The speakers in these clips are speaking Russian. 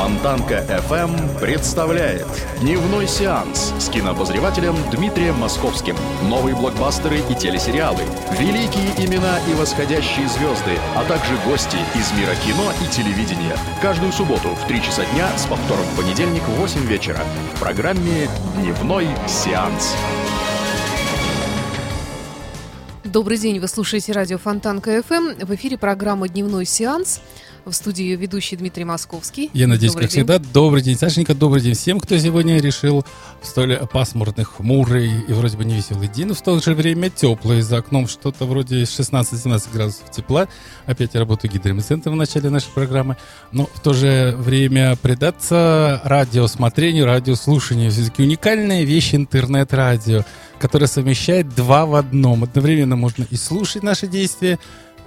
Фонтанка FM представляет Дневной сеанс с кинообозревателем Дмитрием Московским. Новые блокбастеры и телесериалы, великие имена и восходящие звезды, а также гости из мира кино и телевидения. Каждую субботу в 3 часа дня с повтором в понедельник в 8 вечера в программе Дневной сеанс. Добрый день, вы слушаете радио Фонтанка ФМ. В эфире программа «Дневной сеанс». В студии ведущий Дмитрий Московский. Я надеюсь, Добрый как день. всегда, добрый день, Сашенька, добрый день всем, кто сегодня решил в столь пасмурный, хмурый и вроде бы невеселый день, но в то же время теплый. За окном что-то вроде 16-17 градусов тепла. Опять я работаю гидромедцентром в начале нашей программы. Но в то же время предаться радиосмотрению, радиослушанию. Все-таки уникальная вещь интернет-радио, которая совмещает два в одном. Одновременно можно и слушать наши действия,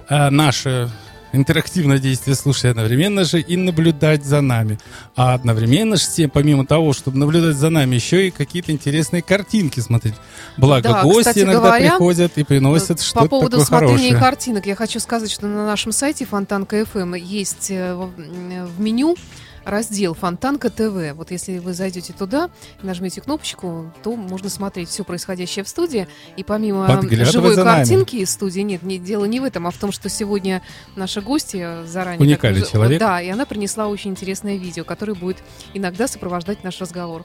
а, наше интерактивное действие слушая одновременно же и наблюдать за нами. А одновременно же, помимо того, чтобы наблюдать за нами, еще и какие-то интересные картинки смотреть. Благо, Да, гости кстати иногда говоря, приходят и приносят По что-то поводу такое смотрения хорошее. картинок, я хочу сказать, что на нашем сайте Фонтанка ФМ есть э, м, в меню раздел Фонтанка ТВ. Вот если вы зайдете туда и нажмете кнопочку, то можно смотреть все происходящее в студии. И помимо живой картинки из студии, нет, не, дело не в этом, а в том, что сегодня наша гостья заранее... Уникальный так, человек. Да, и она принесла очень интересное видео, которое будет иногда сопровождать наш разговор.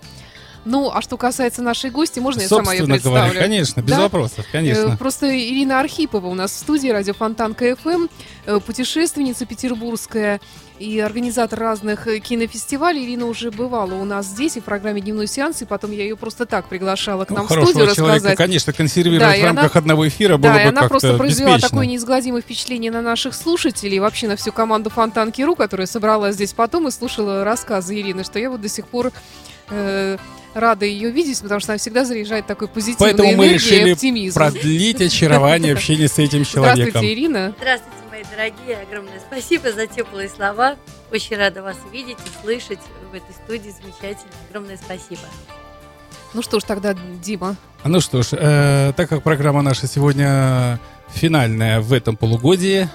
Ну, а что касается нашей гости, можно я сама ее Собственно представлю? говоря, конечно, без Да? вопросов, конечно. Э, Просто Ирина Архипова у нас в студии радио Фонтанка ФМ, э, путешественница петербургская и организатор разных э, кинофестивалей. Ирина уже бывала у нас здесь и в программе «Дневной сеанс», и потом я ее просто так приглашала к Ну, нам в хорошего студию человека, рассказать. конечно, консервировать Да, и в рамках она- одного эфира было Да, и бы она как-то просто произвела беспечно. такое неизгладимое впечатление на наших слушателей и вообще на всю команду Фонтанки.ру, которая собралась здесь потом и слушала рассказы Ирины, что я вот до сих пор э, рада ее видеть, потому что она всегда заряжает такой позитивной Поэтому мы решили оптимизмом. продлить очарование общения с этим человеком. Здравствуйте, Ирина. Здравствуйте, мои дорогие. Огромное спасибо за теплые слова. Очень рада вас видеть и слышать в этой студии. Замечательно. Огромное спасибо. Ну что ж, тогда, Дима, Ну что ж, э, так как программа наша сегодня финальная в этом полугодии,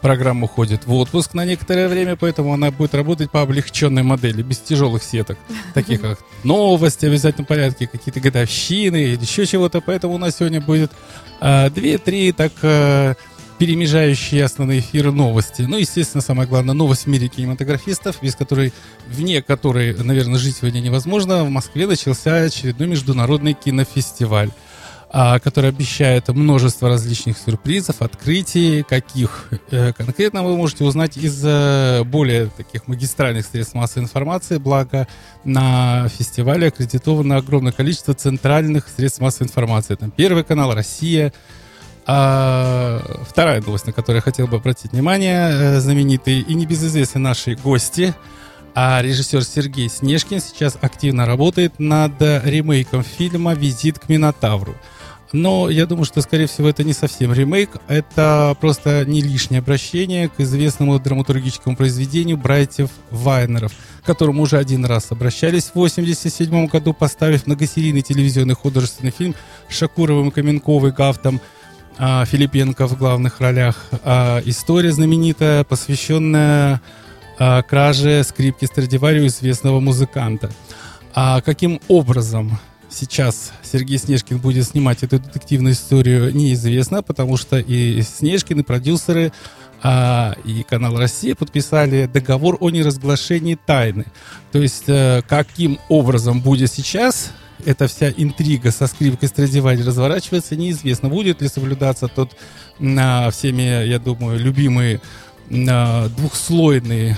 программа уходит в отпуск на некоторое время, поэтому она будет работать по облегченной модели, без тяжелых сеток, таких как новости в обязательном порядке, какие-то годовщины или еще чего-то. Поэтому у нас сегодня будет э, две-три так э, перемежающие основные эфиры новости. Ну, естественно, самое главное, новость в мире кинематографистов, без которой, вне которой, наверное, жить сегодня невозможно. В Москве начался очередной международный кинофестиваль а, который обещает множество различных сюрпризов, открытий, каких э, конкретно вы можете узнать из э, более таких магистральных средств массовой информации, благо на фестивале аккредитовано огромное количество центральных средств массовой информации. Там Первый канал, Россия, а, вторая новость, на которую я хотел бы обратить внимание, э, знаменитые и небезызвестные наши гости, а режиссер Сергей Снежкин сейчас активно работает над ремейком фильма «Визит к Минотавру». Но я думаю, что, скорее всего, это не совсем ремейк, это просто не лишнее обращение к известному драматургическому произведению братьев Вайнеров, к которому уже один раз обращались в 1987 году, поставив многосерийный телевизионный художественный фильм с Шакуровым, Каменковой, Гафтом, Филипенко в главных ролях. А, История знаменитая, посвященная а, краже скрипки Страдиварио известного музыканта. А каким образом сейчас Сергей Снежкин будет снимать эту детективную историю, неизвестно, потому что и Снежкин, и продюсеры, а, и канал Россия подписали договор о неразглашении тайны. То есть, э, каким образом будет сейчас эта вся интрига со скрипкой Страдивари разворачиваться, неизвестно. Будет ли соблюдаться тот а, всеми, я думаю, любимый а, двухслойный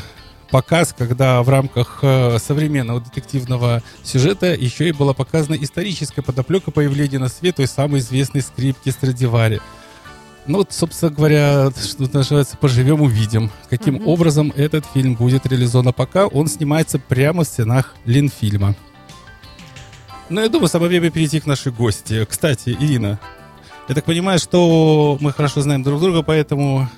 показ, когда в рамках э, современного детективного сюжета еще и была показана историческая подоплека появления на свет той самой известной скрипки Страдивари. Ну вот, собственно говоря, что называется, поживем увидим, каким Мгм. образом этот фильм будет реализован. А пока он снимается прямо в стенах Ленфильма. Ну, я думаю, самое время перейти к нашей гости. Кстати, Ирина, я так понимаю, что мы хорошо знаем друг друга, поэтому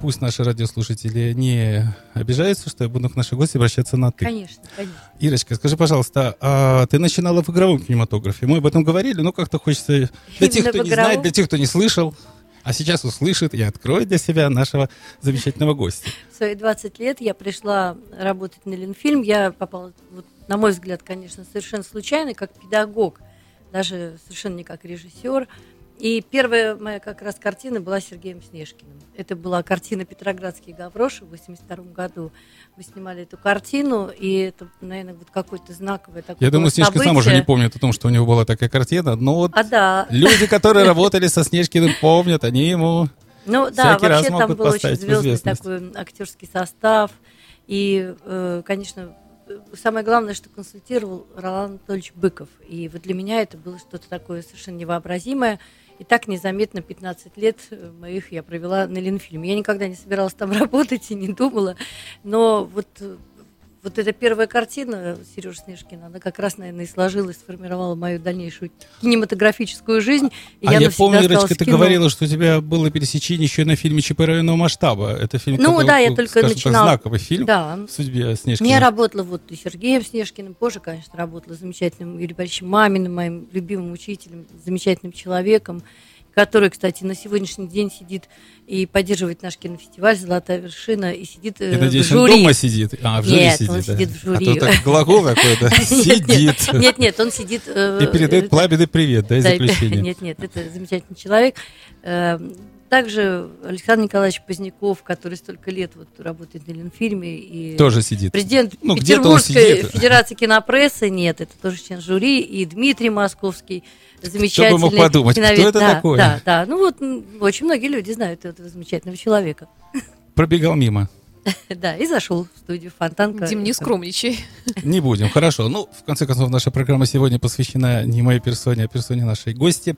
пусть наши радиослушатели не обижаются, что я буду к нашей гости обращаться на «ты». Конечно, конечно. Ирочка, скажи, пожалуйста, а ты начинала в игровом кинематографе? Мы об этом говорили, но как-то хочется для тех, кто не знает, для тех, кто не слышал, а сейчас услышит и откроет для себя нашего замечательного гостя. В свои 20 лет я пришла работать на Ленфильм. Я попала, вот, на мой взгляд, конечно, совершенно случайно, как педагог, даже совершенно не как режиссер. И первая моя как раз картина была Сергеем Снежкиным. Это была картина «Петроградские гавроши» в 82 году. Мы снимали эту картину, и это, наверное, вот какое-то знаковое такое Я думаю, Снежка сам уже не помнит о том, что у него была такая картина, но вот А да, люди, которые работали со Снежкиным, помнят, они ему... Ну да, вообще там был очень звездный такой актерский состав. И, э, конечно, самое главное, что консультировал Ролан Анатольевич Быков. И вот для меня это было что-то такое совершенно невообразимое. И так незаметно 15 лет э, моих я провела на Ленфильме. Я никогда не собиралась там работать и не думала. Но вот, э, вот эта первая картина Сережи Снежкина, она как раз, наверное, и сложилась, сформировала мою дальнейшую кинематографическую жизнь. И а я, навсегда помню, Ирочка, ты говорила, что у тебя было пересечение еще на фильме ЧП районного масштаба. Это фильм, Ну который, да, я только скажем так, начинала- знаковый фильм Да, в судьбе Снежкина. Я работала вот и с Сергеем Снежкиным, позже, конечно, работала с замечательным Юрием Борисовичем Маминым, моим любимым учителем, замечательным человеком, который, кстати, на сегодняшний день сидит и поддерживает наш кинофестиваль «Золотая вершина» и сидит э, Я надеюсь, в жюри. он дома сидит. А, в жюри Нет, сидит. он сидит в жюри. А то так глагол какой-то. Сидит. Нет, нет, он сидит... э, И передает э, пламенный привет, да, из заключения. Нет, нет, это замечательный человек. Также Александр Николаевич Поздняков, который столько лет вот работает на Ленфильме. И Тоже сидит. Президент Ну, Петербургской. Федерации кинопрессы, нет, это тоже член жюри, и Дмитрий Московский, замечательный. Кто бы мог подумать, кто киновед. это да, такой? Да, да, ну вот очень многие люди знают этого замечательного человека. Пробегал мимо. Да, и зашел в студию Фонтанка. Дим, не скромничай. Не будем, хорошо. Ну, в конце концов, наша программа сегодня посвящена не моей персоне, а персоне нашей гости.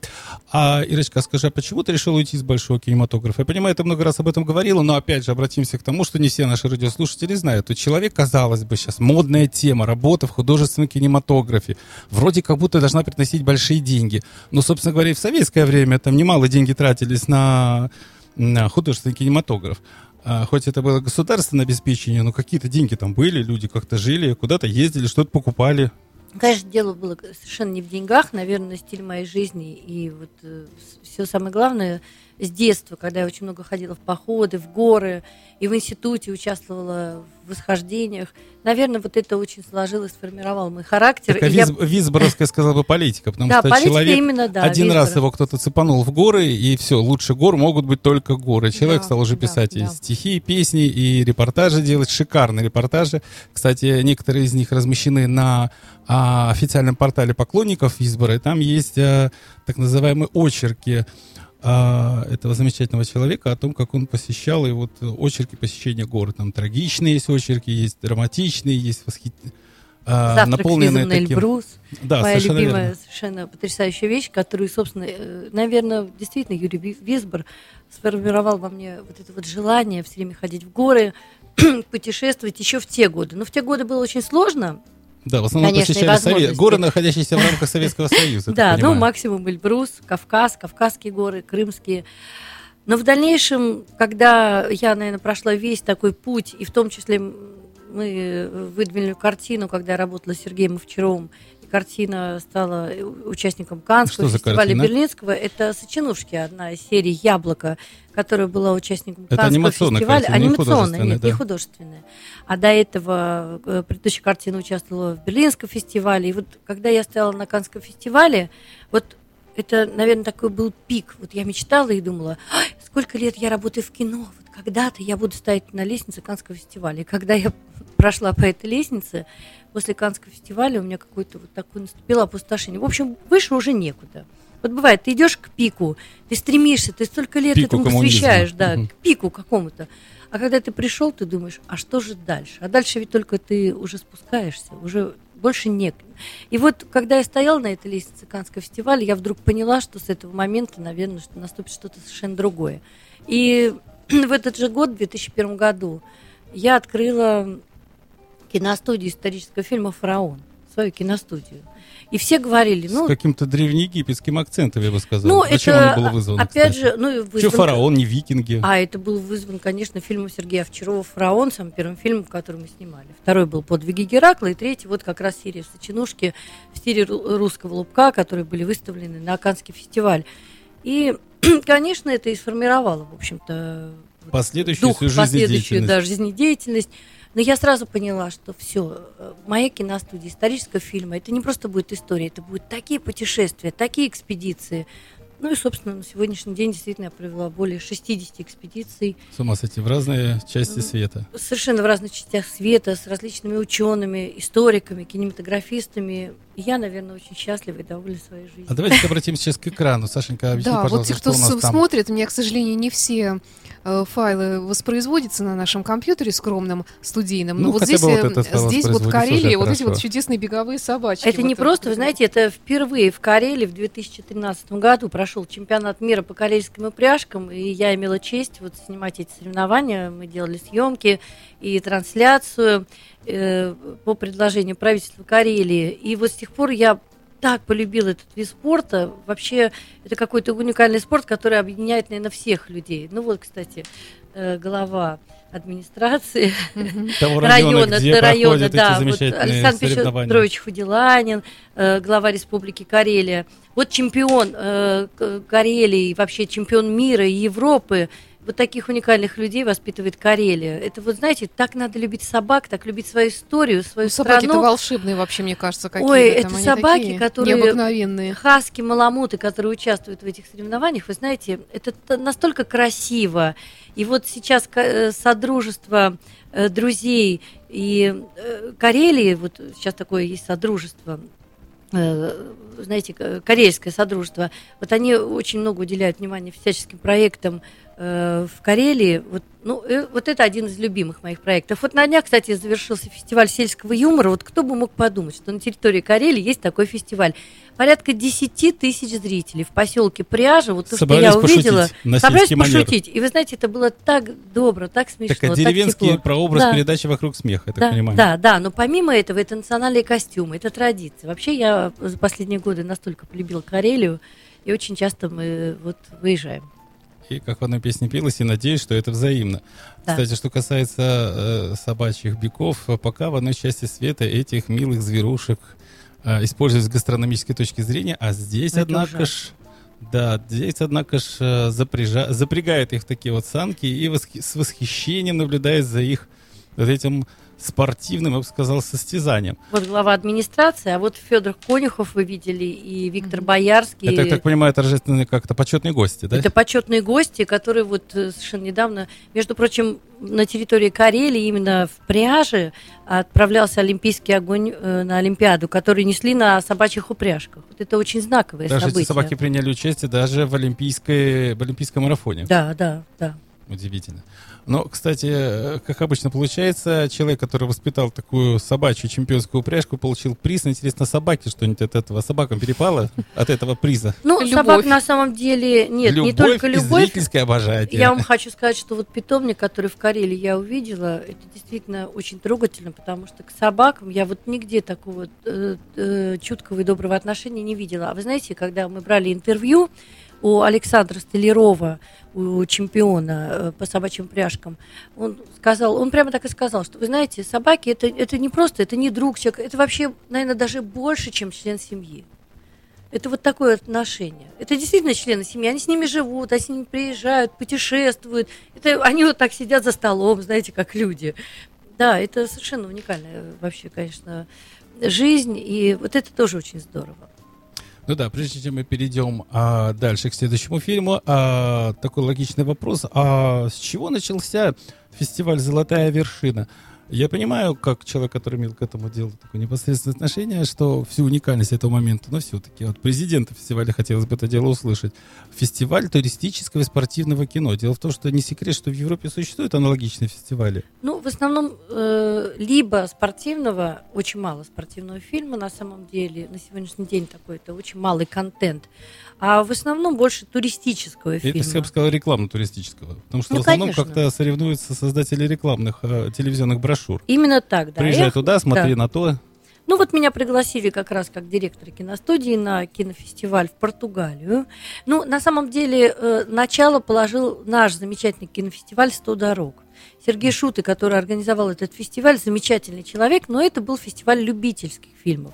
А, Ирочка, скажи, а почему ты решила уйти из большого кинематографа? Я понимаю, ты много раз об этом говорила, но опять же обратимся к тому, что не все наши радиослушатели знают. У человек, казалось бы, сейчас модная тема, работа в художественном кинематографе. Вроде как будто должна приносить большие деньги. Но, собственно говоря, и в советское время там немало деньги тратились на, на художественный кинематограф. А, хоть это было государственное обеспечение, но какие-то деньги там были, люди как-то жили, куда-то ездили, что-то покупали. Конечно, дело было совершенно не в деньгах, наверное, стиль моей жизни. И вот все самое главное с детства, когда я очень много ходила в походы, в горы, и в институте участвовала в восхождениях. Наверное, вот это очень сложилось, сформировало мой характер. Такая И я- виз- визборовская, сказала бы, политика, потому Да, что политика человек именно, да, один раз Визборов. его кто-то цепанул в горы, и все, лучше гор могут быть только горы. Человек Да, стал уже да, писать и да. стихи, и песни, и репортажи делать, шикарные репортажи. Кстати, некоторые из них размещены на а, официальном портале поклонников Визбора, и там есть а, так называемые очерки а, этого замечательного человека о том, как он посещал, и вот очерки посещения гор. Там трагичные есть очерки, есть драматичные, есть восхитительные. Завтрак наполненные таким... Эльбрус. Да, моя совершенно любимая, верно. совершенно потрясающая вещь, которую, собственно, э, наверное, действительно Юрий Ви- Висбор сформировал во мне вот это вот желание все время ходить в горы, путешествовать еще в те годы. Но в те годы было очень сложно. Да, в основном Конечно, посещали совет- горы, находящиеся в рамках Советского Союза. Да, ну максимум Эльбрус, Кавказ, Кавказские горы, Крымские. Но в дальнейшем, когда я, наверное, прошла весь такой путь, и в том числе мы выдвинули картину, когда я работала с Сергеем Овчаровым, картина стала э, участником Каннского Что фестиваля? Берлинского. Это «Сочинушки», одна из серий «Яблоко», которая была участником Это Каннского фестиваля. картина, не анимационная, художественная, нет, да. не художественная. А до этого э, предыдущая картина участвовала в Берлинском фестивале. И вот когда я стояла на Каннском фестивале, вот это, наверное, такой был пик. Вот я мечтала и думала, «Ай, сколько лет я работаю в кино, вот когда-то я буду стоять на лестнице Каннского фестиваля. И когда я прошла по этой лестнице, после Каннского фестиваля у меня какое-то вот такое наступило опустошение. В общем, выше уже некуда. Вот бывает, ты идешь к пику, ты стремишься, ты столько лет Пику этому коммунизма. посвящаешь, да, Мгм. к пику какому-то. А когда ты пришел, ты думаешь, а что же дальше? А дальше ведь только ты уже спускаешься, уже больше некуда. И вот, когда я стояла на этой лестнице Каннского фестиваля, я вдруг поняла, что с этого момента, наверное, что наступит что-то совершенно другое. И в этот же год, в 2001 году, я открыла киностудию исторического фильма «Фараон». свою киностудию. И все говорили, ну, С каким-то древнеегипетским акцентом, я бы сказал. ну Зачем это, оно было вызвано, опять кстати? же, ну, вызван- фараон, не викинги? А это был вызван, конечно, фильмом Сергея Овчарова «Фараон», самым первым фильмом, который мы снимали. Второй был «Подвиги Геракла», и третий вот как раз серия «Сочинушки» в стиле ру- русского лубка, которые были выставлены на Каннский фестиваль. И, конечно, это и сформировало, в общем-то, Последующую дух, последующую жизнедеятельность. да, жизнедеятельность. Но я сразу поняла, что все, моя киностудия исторического фильма, это не просто будет история, это будут такие путешествия, такие экспедиции. Ну и, собственно, на сегодняшний день действительно я провела более 60 экспедиций С ума сойти в разные части света. совершенно в разных частях света, с различными учеными, историками, кинематографистами. И я, наверное, очень счастлива и довольна своей жизнью. А давайте обратимся сейчас к экрану. Сашенька, объясни, Да, вот пожалуйста, те, кто что у нас там. смотрит, у меня, к сожалению, не все э, файлы воспроизводятся на нашем компьютере скромном, студийном. Ну, Но вот здесь, бы вот э, здесь вот воспроизводится, Карелия, уже вот эти вот чудесные беговые собачки. Это не Вот, э, просто, вы знаете, это впервые в Карелии в 2013 году прошел чемпионат мира по карельским упряжкам, и я имела честь вот снимать эти соревнования. Мы делали съемки и трансляцию э, по предложению правительства Карелии. И вот с тех пор я так полюбила этот вид спорта. Вообще, это какой-то уникальный спорт, который объединяет, наверное, всех людей. Ну вот, кстати, э, глава администрации Того района, района, где района, да. Вот Александр. Петрович Худиланин, э, глава Республики Карелия. Вот чемпион э, Карелии, вообще чемпион мира и Европы. Вот таких уникальных людей воспитывает Карелия. Это вот, знаете, так надо любить собак, так любить свою историю, свою Ну, собаки-то страну. волшебные вообще, мне кажется, какие-то. Ой, это они собаки, такие которые- Необыкновенные. Хаски, маламуты, которые участвуют в этих соревнованиях, вы знаете, это настолько красиво. И вот сейчас э, содружество э, друзей и э, Карелии, вот сейчас такое есть содружество, знаете, к- карельское содружество, вот они очень много уделяют внимания всяческим проектам э, в Карелии. Вот, ну, э, вот это один из любимых моих проектов. Вот на днях, кстати, завершился фестиваль сельского юмора. Вот кто бы мог подумать, что на территории Карелии есть такой фестиваль. Порядка 10 тысяч зрителей в поселке Пряжа. Вот то, что Собрались я увидела. собрались манер. пошутить. И вы знаете, это было так добро, так смешно, Так, а так деревенский тепло. прообраз Да. передачи «Вокруг смеха», я так Да, понимаю. да, да, но помимо этого это национальные костюмы, это традиция. Вообще я за последние годы настолько полюбила Карелию, и очень часто мы вот выезжаем. И как в одной песне пелось, и надеюсь, что это взаимно. Да. Кстати, что касается э, собачьих беков, э, пока в одной части света этих милых зверушек э, используют с гастрономической точки зрения, а здесь, Это однако ж, да, здесь, однако ж, э, запряжа- запрягает их в такие вот санки и восхи- с восхищением наблюдает за их вот этим спортивным, я бы сказал, состязанием. Вот глава администрации, а вот Федор Конюхов вы видели, и Виктор Боярский. Это, я так понимаю, торжественные как-то почетные гости, да? Это почетные гости, которые вот э, совершенно недавно, между прочим, на территории Карелии, именно в Пряже, отправлялся Олимпийский огонь э, на Олимпиаду, который несли на собачьих упряжках. Вот это очень знаковое Даже событие. эти собаки приняли участие даже в, олимпийской, в олимпийском марафоне. Да, да, да. Удивительно. Но, кстати, э, как обычно получается, человек, который воспитал такую собачью чемпионскую упряжку, получил приз. Интересно, собаке что-нибудь от этого? Собакам перепало от этого приза? Ну, Любовь. собак на самом деле нет, любовь не только любовь. зрительское обожание. Я вам хочу сказать, что вот питомник, который в Карелии я увидела, это действительно очень трогательно, потому что к собакам я вот нигде такого э, э, чуткого и доброго отношения не видела. А вы знаете, когда мы брали интервью у Александра Столярова, у чемпиона э, по собачьим пряжкам, он сказал, он прямо так и сказал, что вы знаете, собаки это, это не просто, это не друг человек, это вообще, наверное, даже больше, чем член семьи. Это вот такое отношение. Это действительно члены семьи. Они с ними живут, они с ними приезжают, путешествуют. Это, они вот так сидят за столом, знаете, как люди. Да, это совершенно уникальная вообще, конечно, жизнь. И вот это тоже очень здорово. Ну да, прежде чем мы перейдем а, дальше к следующему фильму, а, такой логичный вопрос. А с чего начался фестиваль «Золотая вершина»? Я понимаю, как человек, который имел к этому делу такое непосредственное отношение, что всю уникальность этого момента, но все-таки от президента фестиваля хотелось бы это дело услышать. Фестиваль туристического и спортивного кино. Дело в том, что не секрет, что в Европе существуют аналогичные фестивали. Ну, в основном, э, либо спортивного, очень мало спортивного фильма на самом деле. На сегодняшний день такой это очень малый контент. А в основном больше туристического Это, фильма. я бы сказал, рекламно-туристического. Потому что Ну, в основном как-то соревнуются создатели рекламных э, телевизионных брошюр. Именно так, да. Приезжай Эх, туда, смотри да. на то. Ну вот меня пригласили как раз как директора киностудии на кинофестиваль в Португалию. Ну, на самом деле, э, начало положил наш замечательный кинофестиваль «100 дорог». Сергей Шуты, который организовал этот фестиваль, замечательный человек, но это был фестиваль любительских фильмов.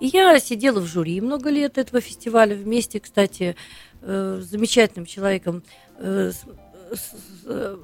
И я сидела в жюри много лет этого фестиваля вместе, кстати, э, с замечательным человеком, э, с- с- с-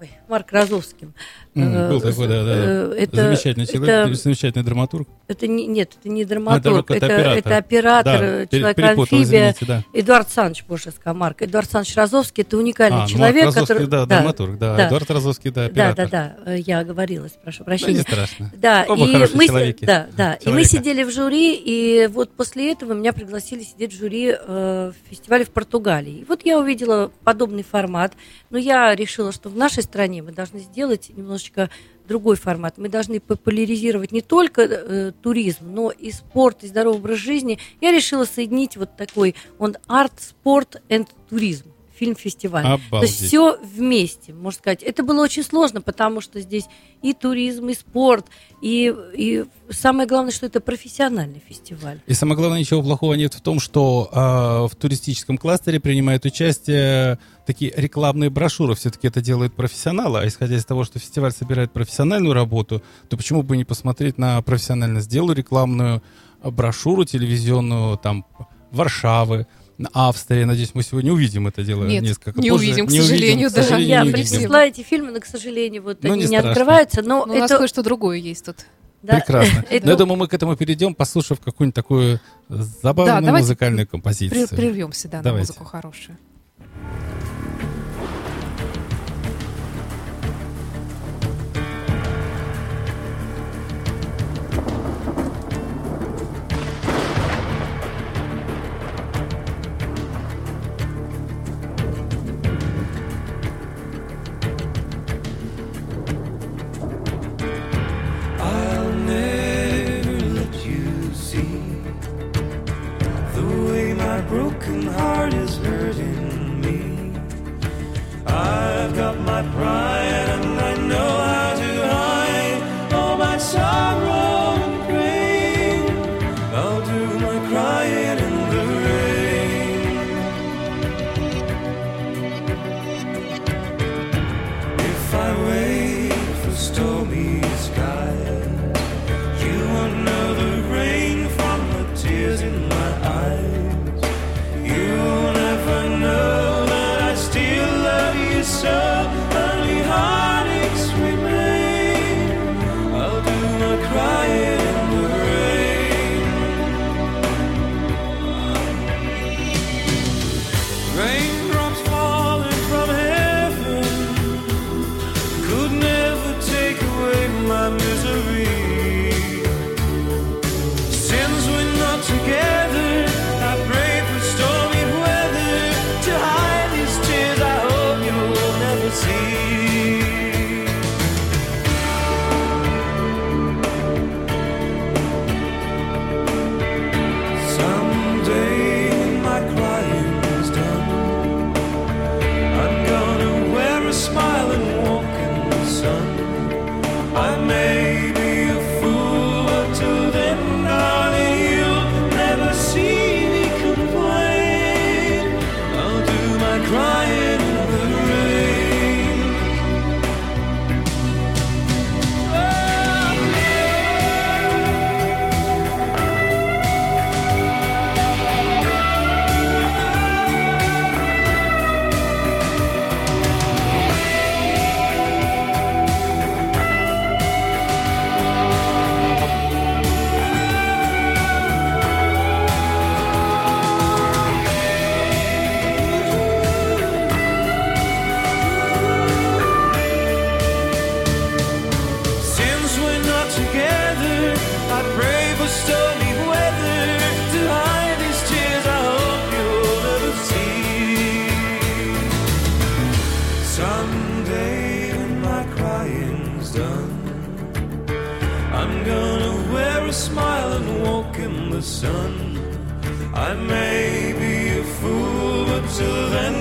э, ой, Марк Розовским. М, Э, Был такой, да, да. э, да. это- Замечательный человек, это- замечательный драматург. Это не, нет, это не А, драматург, это это, оператор. это оператор, Да, пере- человек перепутал, амфибия. извините, да. Эдуард Саныч, боже, Скамарк. Эдуард Саныч Розовский, это уникальный А, ну, человек, Розовский, который... да, драматург, да. да. Эдуард Розовский, да, Да, оператор. да, да, э, я оговорилась, прошу Да, прощения. не страшно. Да, Оба и мы, человеки. да, да, и мы Человека. сидели в жюри, и вот после этого меня пригласили сидеть в жюри э, в фестивале в Португалии. И вот я увидела подобный формат, но я решила, что в нашей стране мы должны сделать немножечко другой формат. Мы должны популяризировать не только э, туризм, но и спорт, и здоровый образ жизни. Я решила соединить вот такой, он арт, спорт и туризм фильм-фестиваль. То Обалдеть. есть все вместе, можно сказать. Это было очень сложно, потому что здесь и туризм, и спорт, и, и самое главное, что это профессиональный фестиваль. И самое главное, ничего плохого нет в том, что а, в туристическом кластере принимают участие такие рекламные брошюры. Все-таки это делают профессионалы. А исходя из того, что фестиваль собирает профессиональную работу, то почему бы не посмотреть на профессионально сделаю рекламную брошюру телевизионную там Варшавы, Австрии. Надеюсь, мы сегодня увидим это дело Нет, несколько не позже. увидим, к сожалению, к да. сожалению, Я не увидим. принесла эти фильмы, но, к сожалению, вот Ну, они не не, открываются. Но Ну, у нас это, кое-что другое есть тут. да, Прекрасно. это- Но я думаю, мы к этому перейдем, послушав какую-нибудь такую забавную музыкальную композицию. Прервемся, да, на музыку хорошую. Heart is hurting me. I've got my pride sun. I may be a fool, but till then,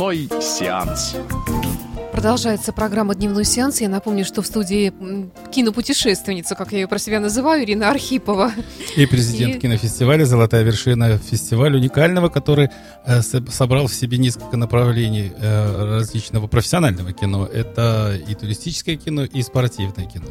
Дневной сеанс. Продолжается программа «Дневной сеанс». Я напомню, что в студии кинопутешественница, как я ее про себя называю, Ирина Архипова. И президент И- кинофестиваля «Золотая вершина» фестиваль уникального, который э, со- собрал в себе несколько направлений э, различного профессионального кино. Это и туристическое кино, и спортивное кино.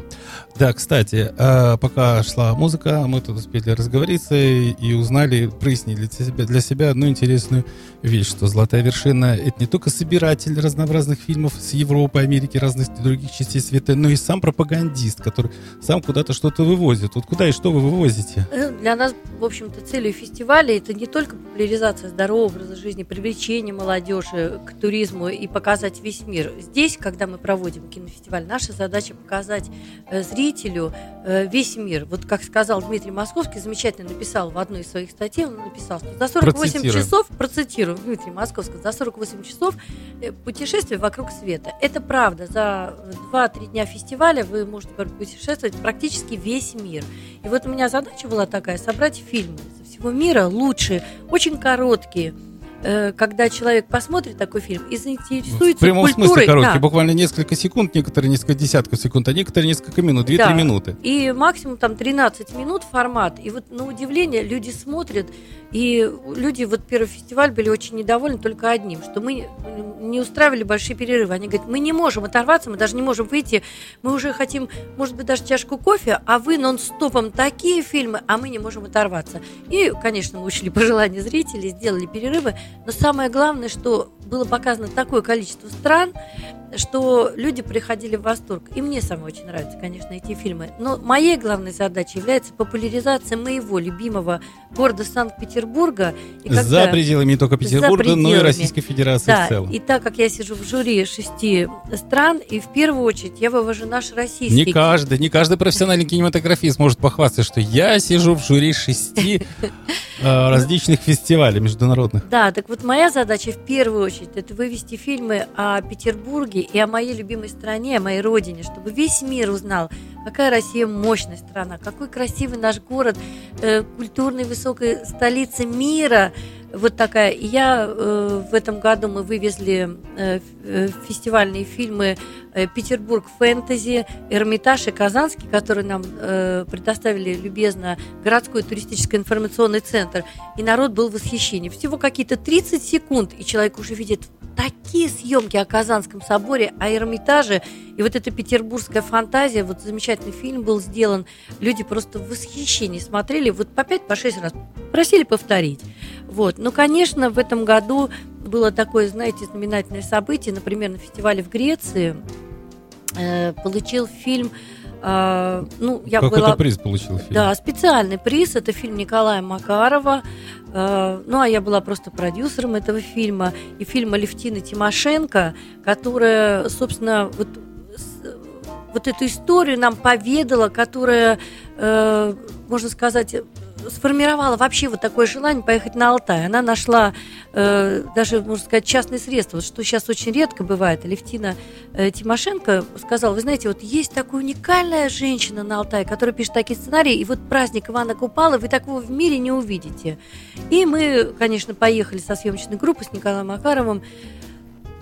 Да, кстати, э, пока шла музыка, мы тут успели разговориться и, и узнали, прояснили для себя, для себя одну интересную вещь, что «Золотая вершина» — это не только собиратель разнообразных фильмов с Европы, Америки, разных других частей света, но и сам пропагандист, который сам куда-то что-то вывозит. Вот куда и что вы вывозите? Э, Для нас, в общем-то, целью фестиваля это не только популяризация здорового образа жизни, привлечение молодежи к туризму и показать весь мир. Здесь, когда мы проводим кинофестиваль, наша задача показать э, зрителю э, весь мир. Вот как сказал Дмитрий Московский, замечательно написал в одной из своих статей, он написал, что за 48 Процитируем. часов, процитирую Дмитрий Московский, за 48 часов путешествие вокруг света. Это правда. За 2-3 дня фестиваля вы можете путешествовать практически весь мир. И вот у меня задача была такая, собрать фильмы со всего мира, лучшие, очень короткие, когда человек посмотрит такой фильм и В заинтересуется прямом культурой. смысле короткий, Да. буквально несколько секунд, некоторые несколько десятков секунд, а некоторые несколько минут, 2-3 Да. минуты. И максимум там 13 минут формат. И вот на удивление люди смотрят, и люди, вот первый фестиваль были очень недовольны только одним, что мы не устраивали большие перерывы. Они говорят, мы не можем оторваться, мы даже не можем выйти, мы уже хотим, может быть, даже чашку кофе, а вы нон-стопом такие фильмы, а мы не можем оторваться. И, конечно, мы учли пожелания зрителей, сделали перерывы, но самое главное, что было показано такое количество стран, что люди приходили в восторг. И мне самой очень нравятся, конечно, эти фильмы. Но моей главной задачей является популяризация моего любимого города Санкт-Петербурга. За пределами не только Петербурга, но и пределами. Российской Федерации да, в целом. и так как я сижу в жюри шести стран, и в первую очередь я вывожу наш российский Не каждый, не каждый профессиональный кинематографист может похвастаться, что я сижу в жюри шести э, различных фестивалей международных. Да, так вот моя задача в первую очередь это вывести фильмы о Петербурге и о моей любимой стране, о моей родине, чтобы весь мир узнал, какая Россия мощная страна, какой красивый наш город, э, культурной высокой столица мира. Вот такая. Я э, в этом году мы вывезли э, э, фестивальные фильмы э, Петербург фэнтези, Эрмитаж и Казанский, которые нам э, предоставили любезно городской туристический информационный центр. И народ был в восхищении. Всего какие-то 30 секунд, и человек уже видит такие съемки о Казанском соборе, о Эрмитаже, и вот эта петербургская фантазия, вот замечательный фильм был сделан, люди просто в восхищении смотрели, вот по пять, по шесть раз просили повторить. Вот. Ну, конечно, в этом году было такое, знаете, знаменательное событие, например, на фестивале в Греции э, получил фильм, э, ну, я Какой-то была... приз получил фильм. Да, специальный приз. Это фильм Николая Макарова. Э, Ну, а я была просто продюсером этого фильма. И фильм Алевтины Тимошенко, которая, собственно, вот, вот эту историю нам поведала, которая, э, можно сказать, сформировала вообще вот такое желание поехать на Алтай. Она нашла э, даже, можно сказать, частные средства, вот что сейчас очень редко бывает. Алевтина э, Тимошенко сказала, вы знаете, вот есть такая уникальная женщина на Алтае, которая пишет такие сценарии, и вот праздник Ивана Купала вы такого в мире не увидите. И мы, конечно, поехали со съемочной группой с Николаем Макаровым.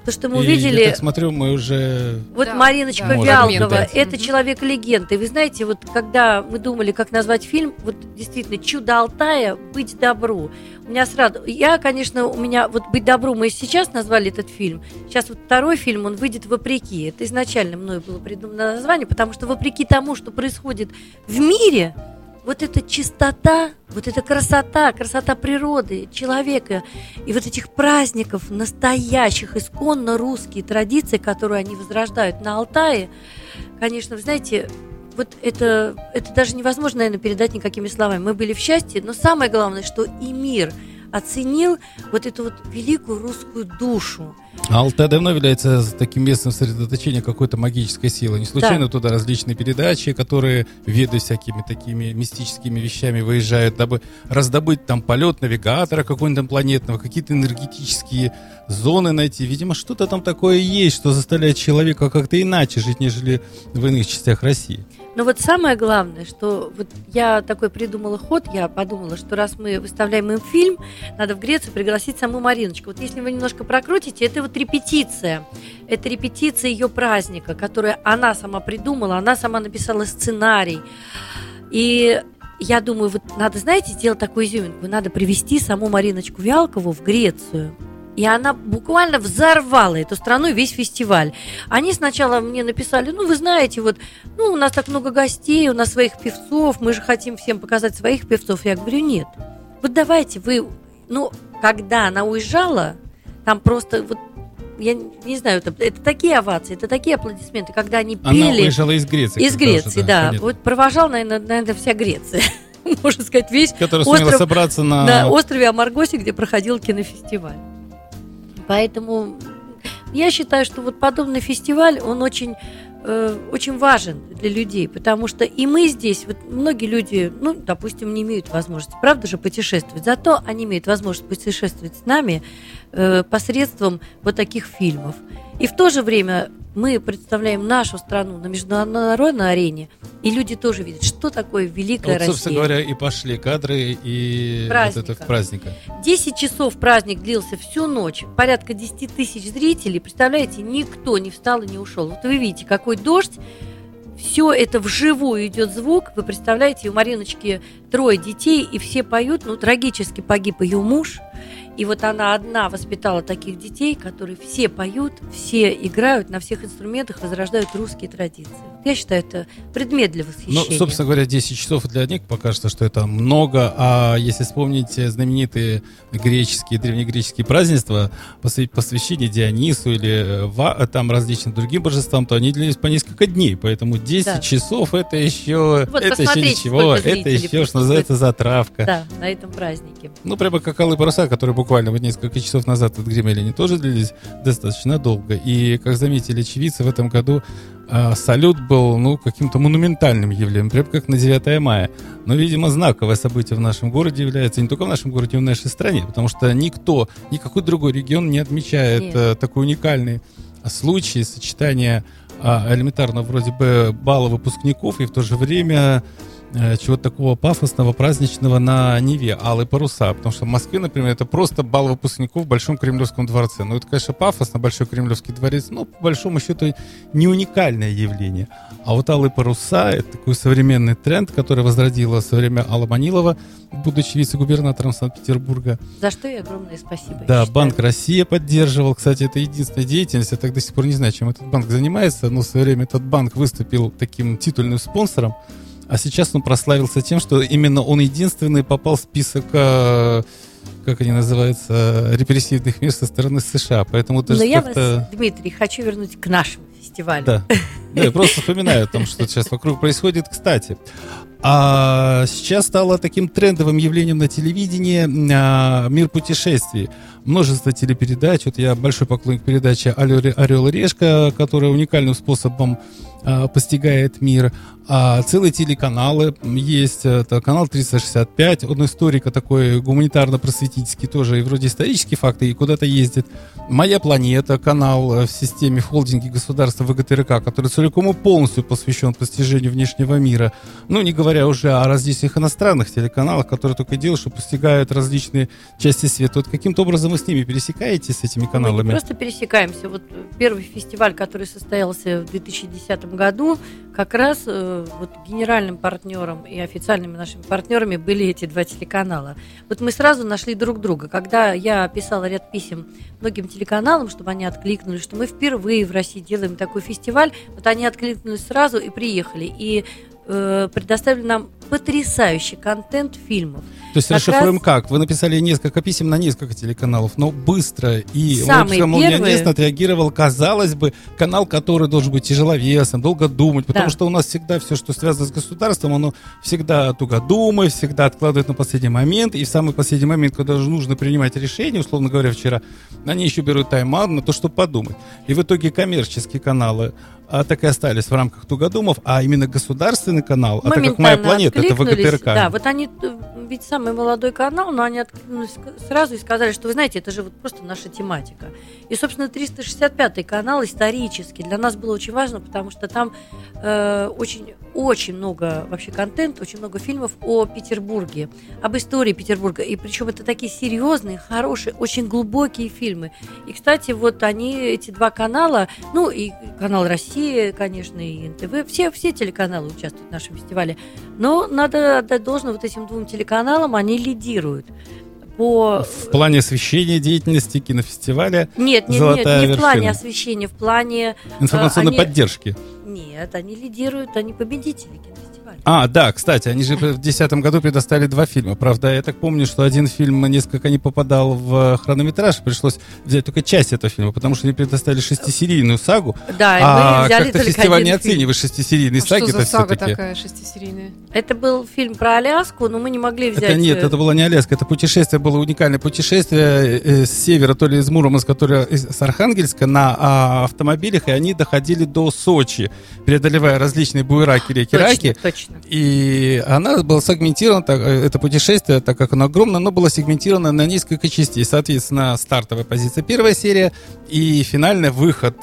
То, что мы И увидели... Я так смотрю, мы уже... Вот Да, Мариночка да, Вялкова, это Мгм. человек-легенда. И вы знаете, вот когда мы думали, как назвать фильм, вот действительно, «Чудо Алтая. Быть добру». У меня сразу... Я, конечно, у меня... Вот «Быть добру» мы сейчас назвали этот фильм. Сейчас вот второй фильм, он выйдет «Вопреки». Это изначально мною было придумано название, потому что вопреки тому, что происходит в мире, вот эта чистота, вот эта красота, красота природы, человека, и вот этих праздников, настоящих, исконно русские традиции, которые они возрождают на Алтае, конечно, вы знаете, вот это, это даже невозможно, наверное, передать никакими словами. Мы были в счастье, но самое главное, что и мир оценил вот эту вот великую русскую душу. А Алтай давно является таким местом сосредоточения какой-то магической силы. Не случайно Да. туда различные передачи, которые, ведая всякими такими мистическими вещами, выезжают, дабы раздобыть там полет навигатора какого-нибудь планетного, какие-то энергетические зоны найти. Видимо, что-то там такое есть, что заставляет человека как-то иначе жить, нежели в иных частях России. Но вот самое главное, что вот я такой придумала ход, я подумала, что раз мы выставляем им фильм, надо в Грецию пригласить саму Мариночку. Вот если вы немножко прокрутите, это вот репетиция. Это репетиция ее праздника, которую она сама придумала, она сама написала сценарий. И я думаю, вот надо, знаете, сделать такую изюминку. Надо привести саму Мариночку Вялкову в Грецию. И она буквально взорвала эту страну весь фестиваль. Они сначала мне написали, ну, вы знаете, вот, ну, у нас так много гостей, у нас своих певцов, мы же хотим всем показать своих певцов. Я говорю, нет. Вот давайте вы, ну, когда она уезжала, там просто вот я не знаю, это, это такие овации, это такие аплодисменты, когда они Она пели уезжала из Греции. из Греции, да. понятно. Вот провожал, наверное, наверное, вся Греция. Можно сказать, весь Которая сумела остров собраться на... на острове Амаргосе, где проходил кинофестиваль. Поэтому я считаю, что вот подобный фестиваль, он очень, э, очень важен для людей, потому что и мы здесь, вот многие люди, ну, допустим, не имеют возможности, правда же, путешествовать, зато они имеют возможность путешествовать с нами э, посредством вот таких фильмов. И в то же время мы представляем нашу страну на международной арене, и люди тоже видят, что такое великая Вот, собственно Россия. говоря, и пошли кадры, и вот Праздника. это в праздника. 10 часов праздник длился всю ночь, порядка 10 тысяч зрителей. Представляете, никто не встал и не ушел. Вот вы видите, какой дождь. Все это вживую идет звук. Вы представляете, у Мариночки трое детей, и все поют. Ну, трагически погиб ее муж. И вот она одна воспитала таких детей, которые все поют, все играют на всех инструментах, возрождают русские традиции. Я считаю, это предмет для Ну, восхищения. собственно говоря, 10 часов для них покажется, что это много. А если вспомнить знаменитые греческие, древнегреческие празднества, посвя- посвящение Дионису или э, э, там различным другим божествам, то они длились по несколько дней. Поэтому 10 Да. часов это еще, Вот это еще ничего, это еще, что называется, затравка. Да, на этом празднике. Ну, прямо как Алые паруса, которые буквально вот несколько часов назад отгремели, они тоже длились достаточно долго. И, как заметили очевидцы, в этом году а, салют был, ну, каким-то монументальным явлением, прям как на 9 мая. Но, видимо, знаковое событие в нашем городе является не только в нашем городе, но и в нашей стране, потому что никто, никакой другой регион не отмечает э, такой уникальный случай сочетания а, элементарно вроде бы балла выпускников и в то же время чего-то такого пафосного, праздничного на Неве, алые паруса. Потому что в Москве, например, это просто бал выпускников в Большом Кремлевском дворце. Ну, это, конечно, пафосно, Большой Кремлевский дворец, но по большому счету не уникальное явление. А вот алые паруса — это такой современный тренд, который возродила со время Алла Манилова, будучи вице-губернатором Санкт-Петербурга. За что и огромное спасибо. Да. Банк Россия поддерживал. Кстати, это единственная деятельность. Я так до сих пор не знаю, чем этот банк занимается, но в свое время этот банк выступил таким титульным спонсором. А сейчас он прославился тем, что именно он единственный попал в список, э, как они называются, репрессивных мер со стороны США. Поэтому Но даже я вас, Дмитрий, хочу вернуть к нашему фестивалю. Да. Да, я просто вспоминаю о том, что сейчас вокруг происходит. Кстати, а сейчас стало таким трендовым явлением на телевидении а, мир путешествий. Множество телепередач. Вот я большой поклонник передачи «Орел и решка», которая уникальным способом постигает мир. А целые телеканалы есть. Это канал 365. Он историка такой гуманитарно-просветительский тоже. И вроде исторические факты, и куда-то ездит. «Моя планета», канал э, в системе в холдинге государства ВГТРК, который целиком и полностью посвящен постижению внешнего мира. Ну, не говоря уже о различных иностранных телеканалах, которые только и делают, что постигают различные части света. Вот каким-то образом вы с ними пересекаетесь, с этими Мы каналами? просто пересекаемся. Вот первый фестиваль, который состоялся в 2010 году, как раз э, вот генеральным партнером и официальными нашими партнерами были эти два телеканала. Вот мы сразу нашли друг друга. Когда я писала ряд писем многим телеканалам, чтобы они откликнулись, что мы впервые в России делаем такой фестиваль, вот они откликнулись сразу и приехали. И э, предоставили нам потрясающий контент фильмов. То есть Как расшифруем раз- как? Вы написали несколько писем на несколько телеканалов, но быстро и Самые молниеносно отреагировал, казалось бы, канал, который должен быть тяжеловесом, долго думать, потому Да. что у нас всегда все, что связано с государством, оно всегда тугодумает, всегда откладывает на последний момент, и в самый последний момент, когда уже нужно принимать решение, условно говоря, вчера, они еще берут тайм-аут на то, чтобы подумать. И в итоге коммерческие каналы а, так и остались в рамках тугодумов, а именно государственный канал, а так как «Моя Моментально планета» — это откликнулись. ВГТРК. Да, вот они, э, ведь самый молодой канал, но они откликнулись сразу и сказали, что вы знаете, это же вот просто наша тематика. И, собственно, 365 канал исторический для нас было очень важно, потому что там э, очень, очень много вообще контента, очень много фильмов о Петербурге, об истории Петербурга. И причем это такие серьезные, хорошие, очень глубокие фильмы. И, кстати, вот они, эти два канала, ну и канал России, конечно, и НТВ, все, все телеканалы участвуют в нашем фестивале. Но надо отдать должное вот этим двум телеканалам, они лидируют. По... В плане освещения деятельности кинофестиваля, Нет, нет, нет, не в плане вершина. освещения, в плане... информационной они- поддержки. Нет, они лидируют, они победители кинофестиваля. А, да, кстати, они же в 2010 году предоставили два фильма. Правда, я так помню, что один фильм несколько не попадал в хронометраж, пришлось взять только часть этого фильма, потому что они предоставили шестисерийную сагу. Да, и а мы взяли как-то только фестиваль не один фильм. оценивает шестисерийные А что саги, за это сага все-таки. такая шестисерийная? Это был фильм про Аляску, но мы не могли взять... Это нет, э, это было не Аляска, это путешествие было уникальное путешествие э, с севера, то ли из Мурманска, то ли из- с Архангельска на а, автомобилях, и они доходили до Сочи, преодолевая различные буераки, реки, точно, раки. точно. И она была сегментирована, так, э, это путешествие, так как оно огромное, оно было сегментировано на несколько частей. Соответственно, стартовая позиция первая серия и финальный выход.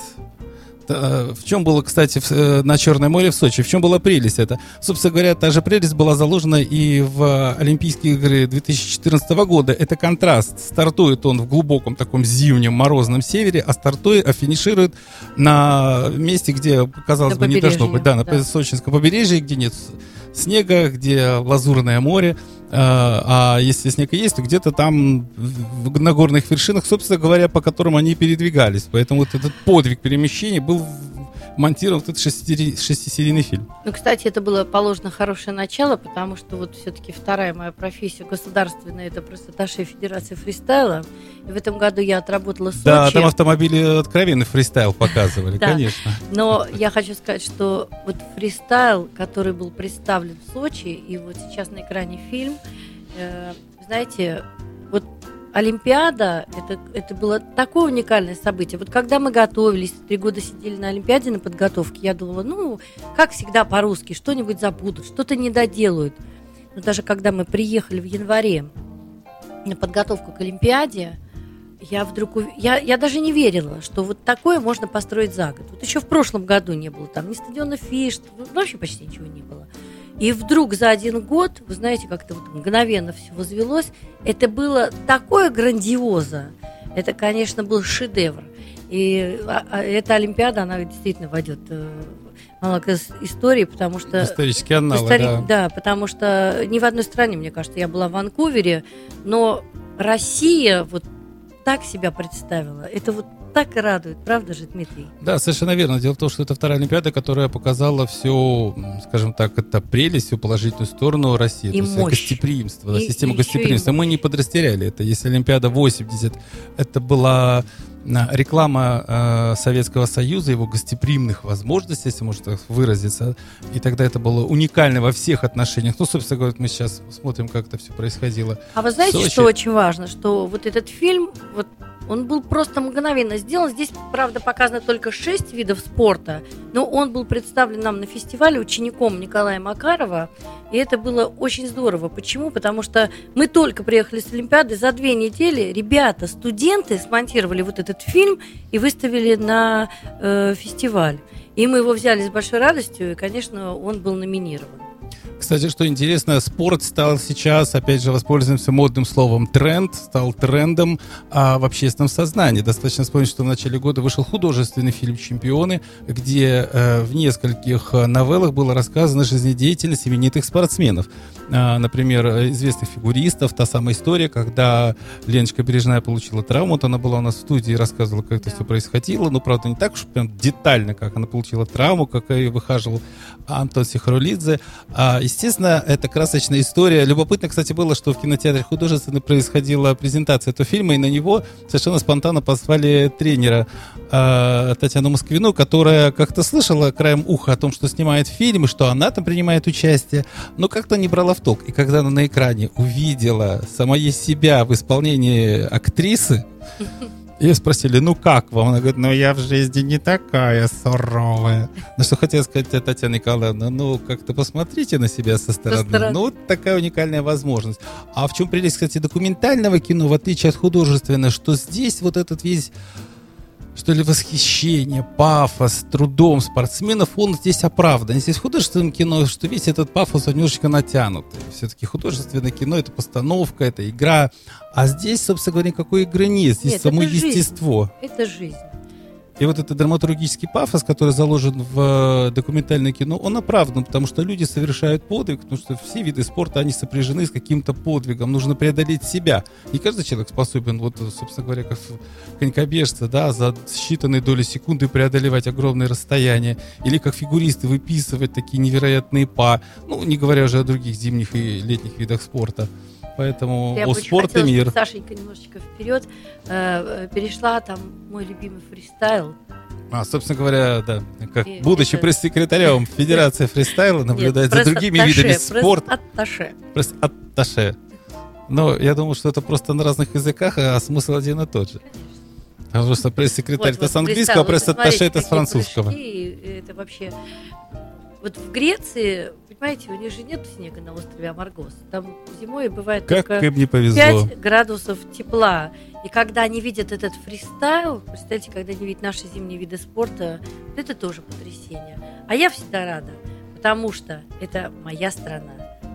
Э, В чем было, кстати, э, на Черное море в Сочи? В чем была прелесть? Это, собственно говоря, та же прелесть была заложена и в Олимпийские игры 2014 года. Это контраст. Стартует он в глубоком таком зимнем морозном севере, а стартует, а финиширует на месте, где, казалось На бы, не должно быть. Да, на да. Сочинском побережье, где нет снега, где лазурное море. Э, А если снег и есть, то где-то там на горных вершинах, собственно говоря, по которым они передвигались. Поэтому вот этот подвиг перемещения был в этот шестисери- шестисерийный фильм. Ну, кстати, это было положено хорошее начало, потому что вот все-таки вторая моя профессия государственная, это просто Таша Федерация фристайла. И в этом году я отработала Сочи. Да, там автомобили откровенный фристайл показывали, конечно. Но я хочу сказать, что вот фристайл, который был представлен в Сочи, и вот сейчас на экране фильм, э, знаете, вот Олимпиада, это, это было такое уникальное событие. Вот когда мы готовились, три года сидели на Олимпиаде на подготовке, я думала, ну, как всегда по-русски, что-нибудь забудут, что-то не доделают. Но даже когда мы приехали в январе на подготовку к Олимпиаде, я вдруг я, я даже не верила, что вот такое можно построить за год. Вот еще в прошлом году не было там ни стадиона Фиш, ну, вообще почти ничего не было. И вдруг за один год, вы знаете, как-то вот мгновенно все возвелось, это было такое грандиоза. Это, конечно, был шедевр. И а, а, эта Олимпиада, она действительно войдет э, аналог ис- истории, потому что... Исторические анналы, Истори- да. да, потому что ни в одной стране, мне кажется, я была в Ванкувере, но Россия вот так себя представила. Это вот так и радует, правда же, Дмитрий? Да, совершенно верно. Дело в том, что это вторая Олимпиада, которая показала всю, скажем так, это прелесть, всю положительную сторону России. И то есть мощь. гостеприимство, да, И- система и гостеприимства. Мы не подрастеряли это. Если Олимпиада 80, это была а, реклама э, Советского Союза, его гостеприимных возможностей, если можно так выразиться. И тогда это было уникально во всех отношениях. Ну, собственно говоря, мы сейчас смотрим, как это все происходило. А вы знаете, Сочи. что очень важно? Что вот этот фильм, вот он был просто мгновенно сделан. Здесь, правда, показано только шесть видов спорта, но он был представлен нам на фестивале учеником Николая Макарова, и это было очень здорово. Почему? Потому что мы только приехали с Олимпиады, за две недели ребята, студенты смонтировали вот этот фильм и выставили на э, фестиваль. И мы его взяли с большой радостью, и, конечно, он был номинирован. Кстати, что интересно, спорт стал сейчас, опять же, воспользуемся модным словом тренд, стал трендом а, в общественном сознании. Достаточно вспомнить, что в начале года вышел художественный фильм «Чемпионы», где э, в нескольких э, новеллах было рассказано жизнедеятельность именитых спортсменов. А, например, известных фигуристов, та самая история, когда Леночка Бережная получила травму, вот она была у нас в студии и рассказывала, как это все происходило, но, правда, не так уж прям детально, как она получила травму, как ее выхаживал Антон Сихарулидзе. А, естественно, это красочная история. Любопытно, кстати, было, что в кинотеатре художественно происходила презентация этого фильма, и на него совершенно спонтанно позвали тренера э, Татьяну Москвину, которая как-то слышала краем уха о том, что снимает фильм, и что она там принимает участие, но как-то не брала в толк. И когда она на экране увидела самое себя в исполнении актрисы, ее спросили, ну как вам? Она говорит, ну я в жизни не такая суровая. Ну что хотела сказать Татьяна Николаевна, ну как-то посмотрите на себя со стороны. стороны. Ну вот такая уникальная возможность. А в чем прелесть, кстати, документального кино, в отличие от художественного, что здесь вот этот весь что ли, восхищение, пафос, трудом спортсменов, он здесь оправдан. Здесь в художественном кино, что весь этот пафос, он немножечко натянутый. Все-таки художественное кино — это постановка, это игра. А здесь, собственно говоря, никакой игры нет. Здесь Нет, само это жизнь. естество. Это жизнь. И вот этот драматургический пафос, который заложен в э, документальное кино, он оправдан, потому что люди совершают подвиг, потому что все виды спорта, они сопряжены с каким-то подвигом. Нужно преодолеть себя. Не каждый человек способен, вот, собственно говоря, как конькобежцы, да, за считанные доли секунды преодолевать огромные расстояния. Или как фигуристы выписывать такие невероятные па. Ну, не говоря уже о других зимних и летних видах спорта. Поэтому Я о бы очень спорт и хотела, мир. Сашенька немножечко вперед э, перешла там мой любимый фристайл. А, собственно говоря, да, как И будучи это- пресс-секретарем Федерации фристайла, наблюдать за другими видами спорта. пресс-атташе. Пресс-атташе. Но я думаю, что это просто на разных языках, а смысл один и тот же. Потому что пресс-секретарь Вот, это вот с английского, а пресс-атташе это с французского. прыжки, Это вообще... Вот в Греции, понимаете, у них же нет снега на острове Амаргос. Там зимой бывает Как только им не повезло. 5 градусов тепла. И когда они видят этот фристайл, представьте, когда они видят наши зимние виды спорта, вот это тоже потрясение. А я всегда рада, потому что это моя страна,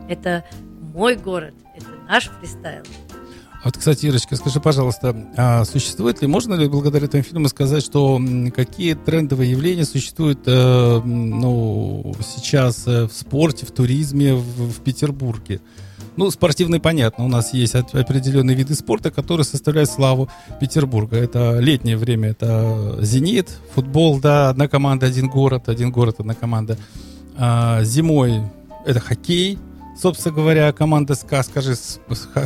это мой город, это наш фристайл. Вот, кстати, Ирочка, скажи, пожалуйста, а существует ли, можно ли благодаря этому фильму сказать, что какие трендовые явления существуют э, ну, сейчас э, в спорте, в туризме в, в Петербурге? Ну, спортивный, понятно, у нас есть определенные виды спорта, которые составляют славу Петербурга. Это летнее время, это «Зенит», футбол, да, одна команда, один город, один город, одна команда. А, зимой это хоккей, собственно говоря, команда СКА, скажи,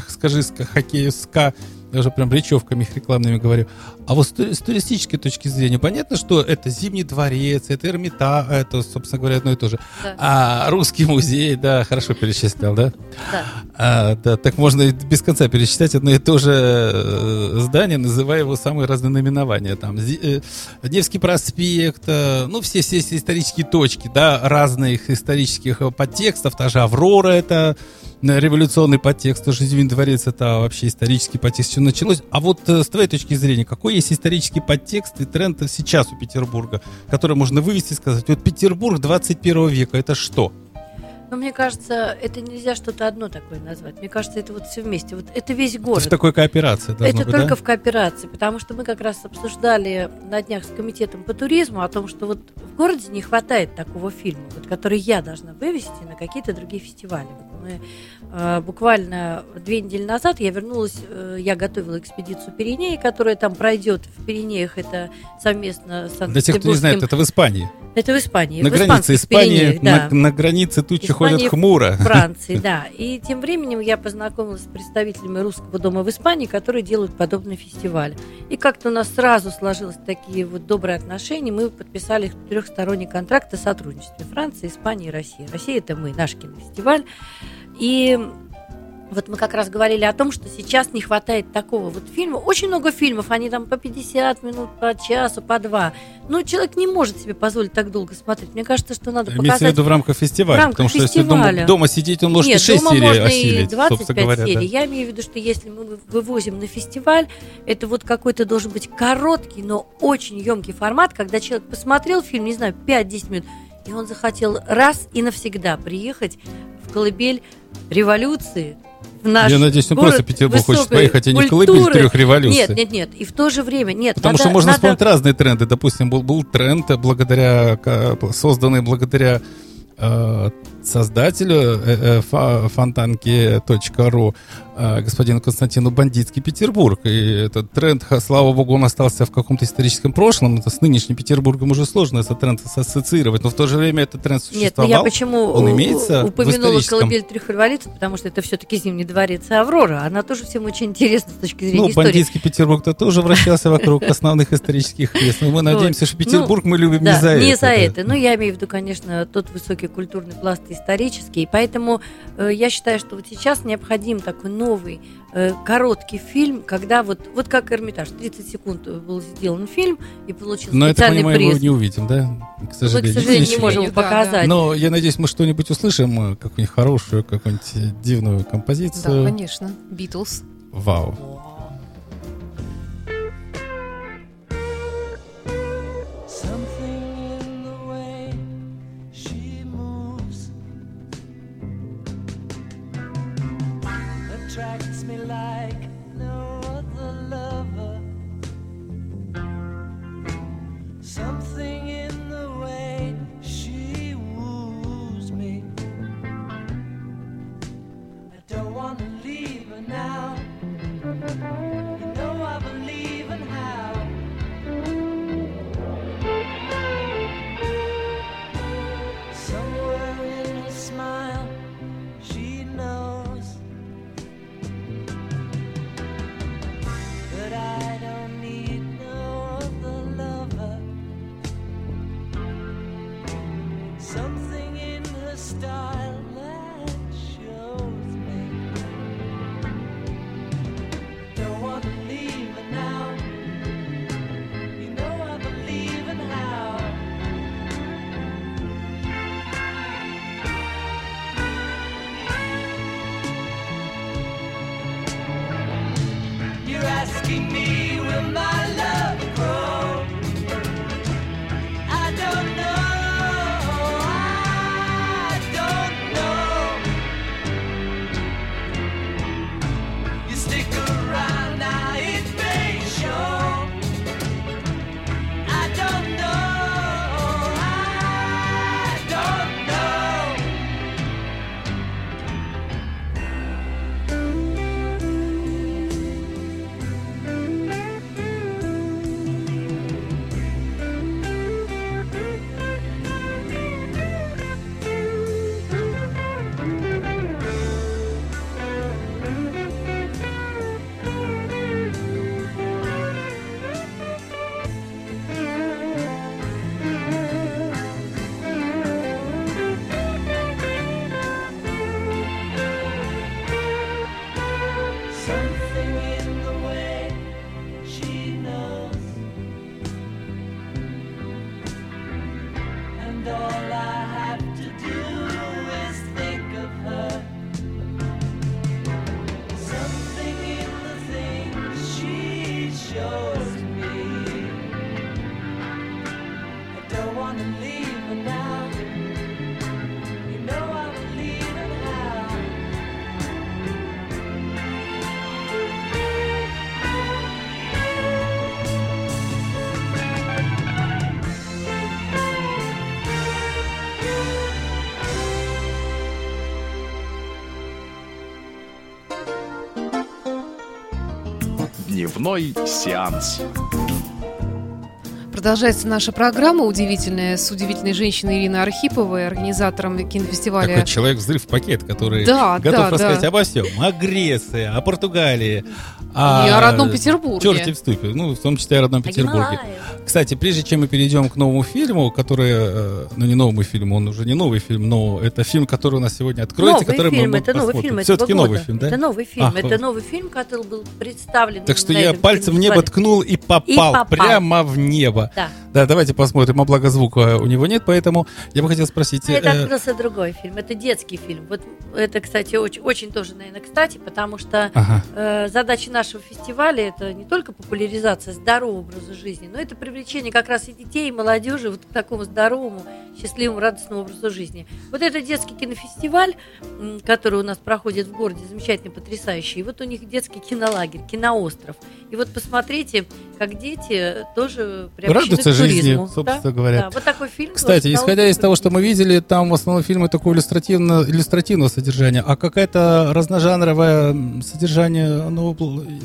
скажи СКА, хоккею СКА, я уже прям речевками их рекламными говорю. А вот с, ту- с туристической точки зрения, понятно, что это Зимний дворец, это Эрмита, это, собственно говоря, одно и то же. Да. А Русский музей, да, хорошо перечислял, да? Да. А, да, так можно без конца перечислять одно и то же э, здание, называя его самые разные наименования. Там э, Невский проспект, э, ну, все, все, все исторические точки, да, разных исторических подтекстов. Та же Аврора — это революционный подтекст, тоже Зимний дворец — это вообще исторический подтекст, что началось. А вот с твоей точки зрения, какой есть исторический подтекст и тренд сейчас у Петербурга, который можно вывести и сказать, вот Петербург 21 века — это что? Но мне кажется, это нельзя что-то одно такое назвать. Мне кажется, это вот все вместе. Вот это весь Это город. в такой кооперации Это быть, только да? в кооперации, потому что мы как раз обсуждали на днях с комитетом по туризму о том, что вот в городе не хватает такого фильма, вот, который я должна вывести на какие-то другие фестивали. Вот мы, э, буквально две недели назад я вернулась, э, я готовила экспедицию Пиренеи, которая там пройдет в Пиренеях, это совместно с Для тех, кто не знает, это в Испании. это в Испании. на в границе Испании, Пиренеях, да. на, на границе тучи Ходят хмуро. Франции, да. И тем временем я познакомилась с представителями русского дома в Испании, которые делают подобный фестиваль. И как-то у нас сразу сложились такие вот добрые отношения. Мы подписали трехсторонний контракт о сотрудничестве Франции, Испании и России. Россия это мы, наш кинофестиваль. И вот мы как раз говорили о том, что сейчас не хватает такого вот фильма. Очень много фильмов, они там по 50 минут, по часу, по два. Но человек не может себе позволить так долго смотреть. Мне кажется, что надо Имеется в показать... виду в рамках фестиваля. В рамках потому что если дома, фестиваля. дома сидеть, он может Нет, и 6 дома серий можно осилить, и 25 собственно говоря. серий. да. Я имею в виду, что если мы вывозим на фестиваль, это вот какой-то должен быть короткий, но очень емкий формат, когда человек посмотрел фильм, не знаю, 5-10 минут, и он захотел раз и навсегда приехать в колыбель революции, в наш Я надеюсь, он просто Петербург хочет поехать, а не в колыбель культуры. трех революций. Нет, нет, нет. И в то же время, нет. Потому надо- что можно надо- вспомнить разные тренды. Допустим, был, был тренд, благодаря, ка- созданный благодаря э, создателю э, э, фонтанки.ру э, господину Константину Бандитский Петербург. И этот тренд, слава богу, он остался в каком-то историческом прошлом. Это с нынешним Петербургом уже сложно этот тренд ассоциировать, но в то же время этот тренд Нет, существовал. ну я почему он имеется упомянула колыбель трех революций, потому что это все-таки Зимний дворец и Аврора. Она тоже всем очень интересна с точки зрения Ну, истории. бандитский Петербург-то тоже вращался вокруг основных исторических мест. Но мы надеемся, что Петербург мы любим не за это. не за это. Ну, я имею в виду, конечно, тот высокий культурный пласт исторический. Поэтому э, я считаю, что вот сейчас необходим такой новый э, короткий фильм, когда вот, вот как Эрмитаж, 30 секунд был сделан фильм и получил Но это, специальный понимаю, мы приз. не увидим, да? К Мы, к сожалению. сожалению, не можем Да, да. показать. Но я надеюсь, мы что-нибудь услышим, э, какую-нибудь хорошую, какую-нибудь э, дивную Да, композицию. конечно. Битлз. Вау. Attracts me like Дневной сеанс. Продолжается наша программа удивительная с удивительной женщиной Ириной Архиповой, организатором кинофестиваля. Такой человек-взрыв-пакет, который Да, готов да, рассказать да. обо всем. О Греции, о Португалии. И о родном Петербурге. Черти в ступе. Ну, в том числе о родном А Петербурге. Кстати, прежде чем мы перейдем к новому фильму, который, э, ну не новому фильму, он уже не новый фильм, но это фильм, который у нас сегодня откроется, новый который фильм, мы это новый фильм Все-таки этого новый фильм, да? Это новый фильм. А, это вот. новый фильм, который был представлен. Так что я пальцем в небо ткнул и попал, попал. прямо в небо. Да. Да, давайте посмотрим, а благо звука у него нет, поэтому я бы хотел спросить... А Это э, открылся другой фильм. Это детский фильм. Вот это, кстати, очень, очень тоже, наверное, кстати, потому что Ага. э, задача нашего фестиваля это не только популяризация здорового образа жизни, но это привлечение как раз и детей, и молодежи вот к такому здоровому, счастливому, радостному образу жизни. Вот это детский кинофестиваль, который у нас проходит в городе, замечательный, потрясающий. И вот у них детский кинолагерь, киноостров. И вот посмотрите, как дети тоже радуются к жизни, туризму. собственно Да, говоря. да, вот такой фильм. Кстати, вот, исходя из того, что мы видели, там в основном фильмы такого иллюстративно, иллюстративного содержания, а какая-то разножанровое содержание, оно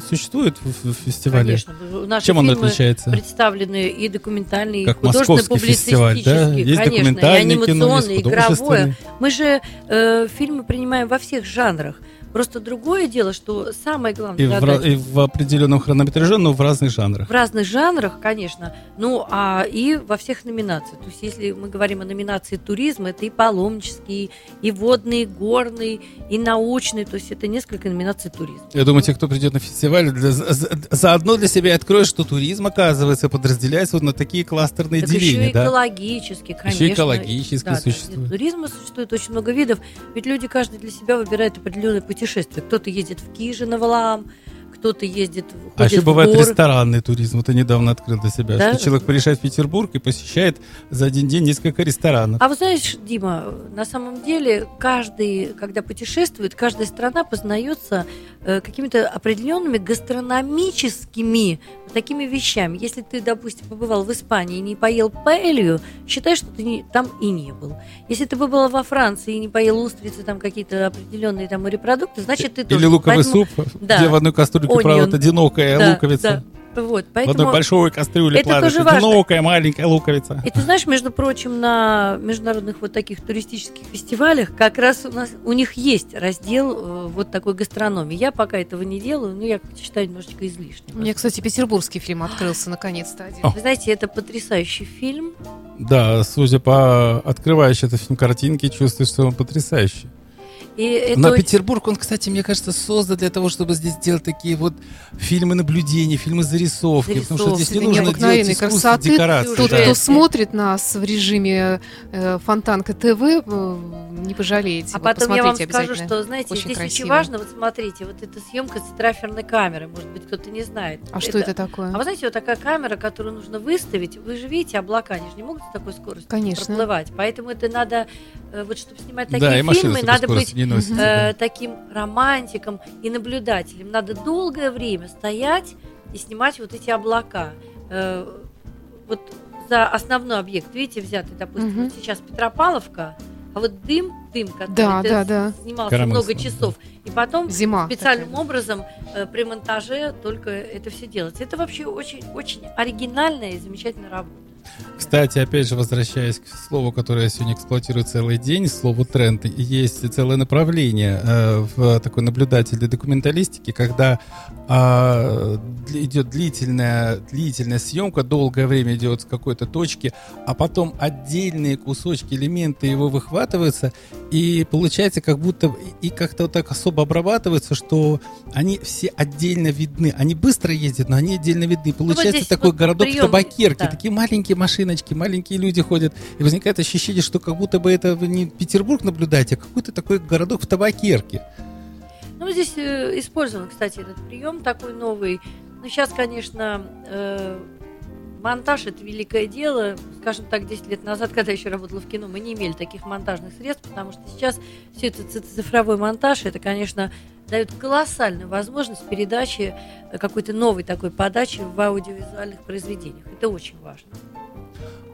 существует в, в фестивале? Конечно, наши Чем оно отличается? представлены и документальные, и Как художественно-публицистические, московский фестиваль, да? Есть конечно, и документальное кино, есть игровое. Мы же э, фильмы принимаем во всех жанрах. Просто другое дело, что самое главное И в, ра- и в определенном хронометраже, но в разных жанрах. в разных жанрах, конечно, ну а и во всех номинациях. То есть, если мы говорим о номинации туризм, это и паломнический, и водный, и горный, и научный. То есть это несколько номинаций туризма. Я думаю, те, кто придет на фестиваль, для- за- за- заодно для себя откроет, что туризм, оказывается, подразделяется вот на такие кластерные Так еще деления, и да? экологически, Еще конечно. и экологически Да, существует. Туризма существует очень много видов, ведь люди каждый для себя выбирает определенное путешествие. Кто-то ездит в Кижи на Валаам, кто-то ездит, А ходит еще в бывает горы. ресторанный туризм. Вот я недавно открыл для себя, Да? что человек приезжает в Петербург и посещает за один день несколько ресторанов. А вы знаешь, Дима, на самом деле каждый, когда путешествует, каждая страна познается какими-то определенными гастрономическими такими вещами. Если ты, допустим, побывал в Испании и не поел паэлью, считай, что ты не- там и не был. Если ты побывал во Франции и не поел устрицы, там какие-то определенные там морепродукты, значит ты тоже. Или луковый Поэтому- суп, Да. где в одной кастрюльке, правда, одинокая Да, луковица. да. Вот, В поэтому... одной большой кастрюле Это тоже важно. одинокая маленькая луковица. И ты знаешь, между прочим, на международных вот таких туристических фестивалях как раз у нас у них есть раздел э, вот такой гастрономии. Я пока этого не делаю, но я считаю немножечко излишним. У меня, кстати, петербургский фильм открылся наконец-то один. О. Вы знаете, это потрясающий фильм. Да, судя по открывающей этот фильм картинке, чувствуешь, что он потрясающий. И это На очень- Петербург он, кстати, мне кажется, создан для того, чтобы здесь делать такие вот фильмы наблюдений, фильмы зарисовки. Потому что здесь Зарисовки, не Это нужно делать искусство красоты. декорации. Тот, да. кто смотрит нас в режиме э, Фонтанка ТВ, э, не пожалеете. А Вот потом я вам скажу, что, знаете, Очень здесь очень красиво. важно, вот смотрите, вот эта съемка с траферной камеры, может быть, кто-то не знает. А что это такое? А вы знаете, вот такая камера, которую нужно выставить, вы же видите, облака, они же не могут с такой скоростью Конечно. проплывать. Поэтому это надо, э, вот чтобы снимать Да, такие машины фильмы, надо быть не носят, э, да. таким романтиком и наблюдателем. Надо долгое время стоять и снимать вот эти облака. Э, вот за основной объект, видите, взятый, допустим, Мгм. вот сейчас Петропавловка, а вот дым, дым, который Да, ты да, да. снимался Коромысло, много часов, и потом Зима. специальным такая. образом э, при монтаже только это все делается. Это вообще очень, очень оригинальная и замечательная работа. Кстати, опять же, возвращаясь к слову, которое я сегодня эксплуатирую целый день, слову тренд, есть целое направление э, в такой наблюдательной документалистике, когда а, дли- идет длительная, длительная съемка, долгое время идет с какой-то точки, а потом отдельные кусочки, элементы его выхватываются, и получается как будто и как-то вот так особо обрабатываются, что они все отдельно видны. Они быстро ездят, но они отдельно видны. Получается Ну, здесь такой вот городок прием, в табакерке, да. такие маленькие машиночки, маленькие люди ходят, и возникает ощущение, что как будто бы это вы не Петербург наблюдаете, а какой-то такой городок в табакерке. Ну, здесь э, использован, кстати, этот прием такой новый. Ну, сейчас, конечно, э, монтаж это великое дело. Скажем так, 10 лет назад, когда я еще работала в кино, мы не имели таких монтажных средств, потому что сейчас все это ци- цифровой монтаж, это, конечно, дает колоссальную возможность передачи э, какой-то новой такой подачи в аудиовизуальных произведениях. Это очень важно.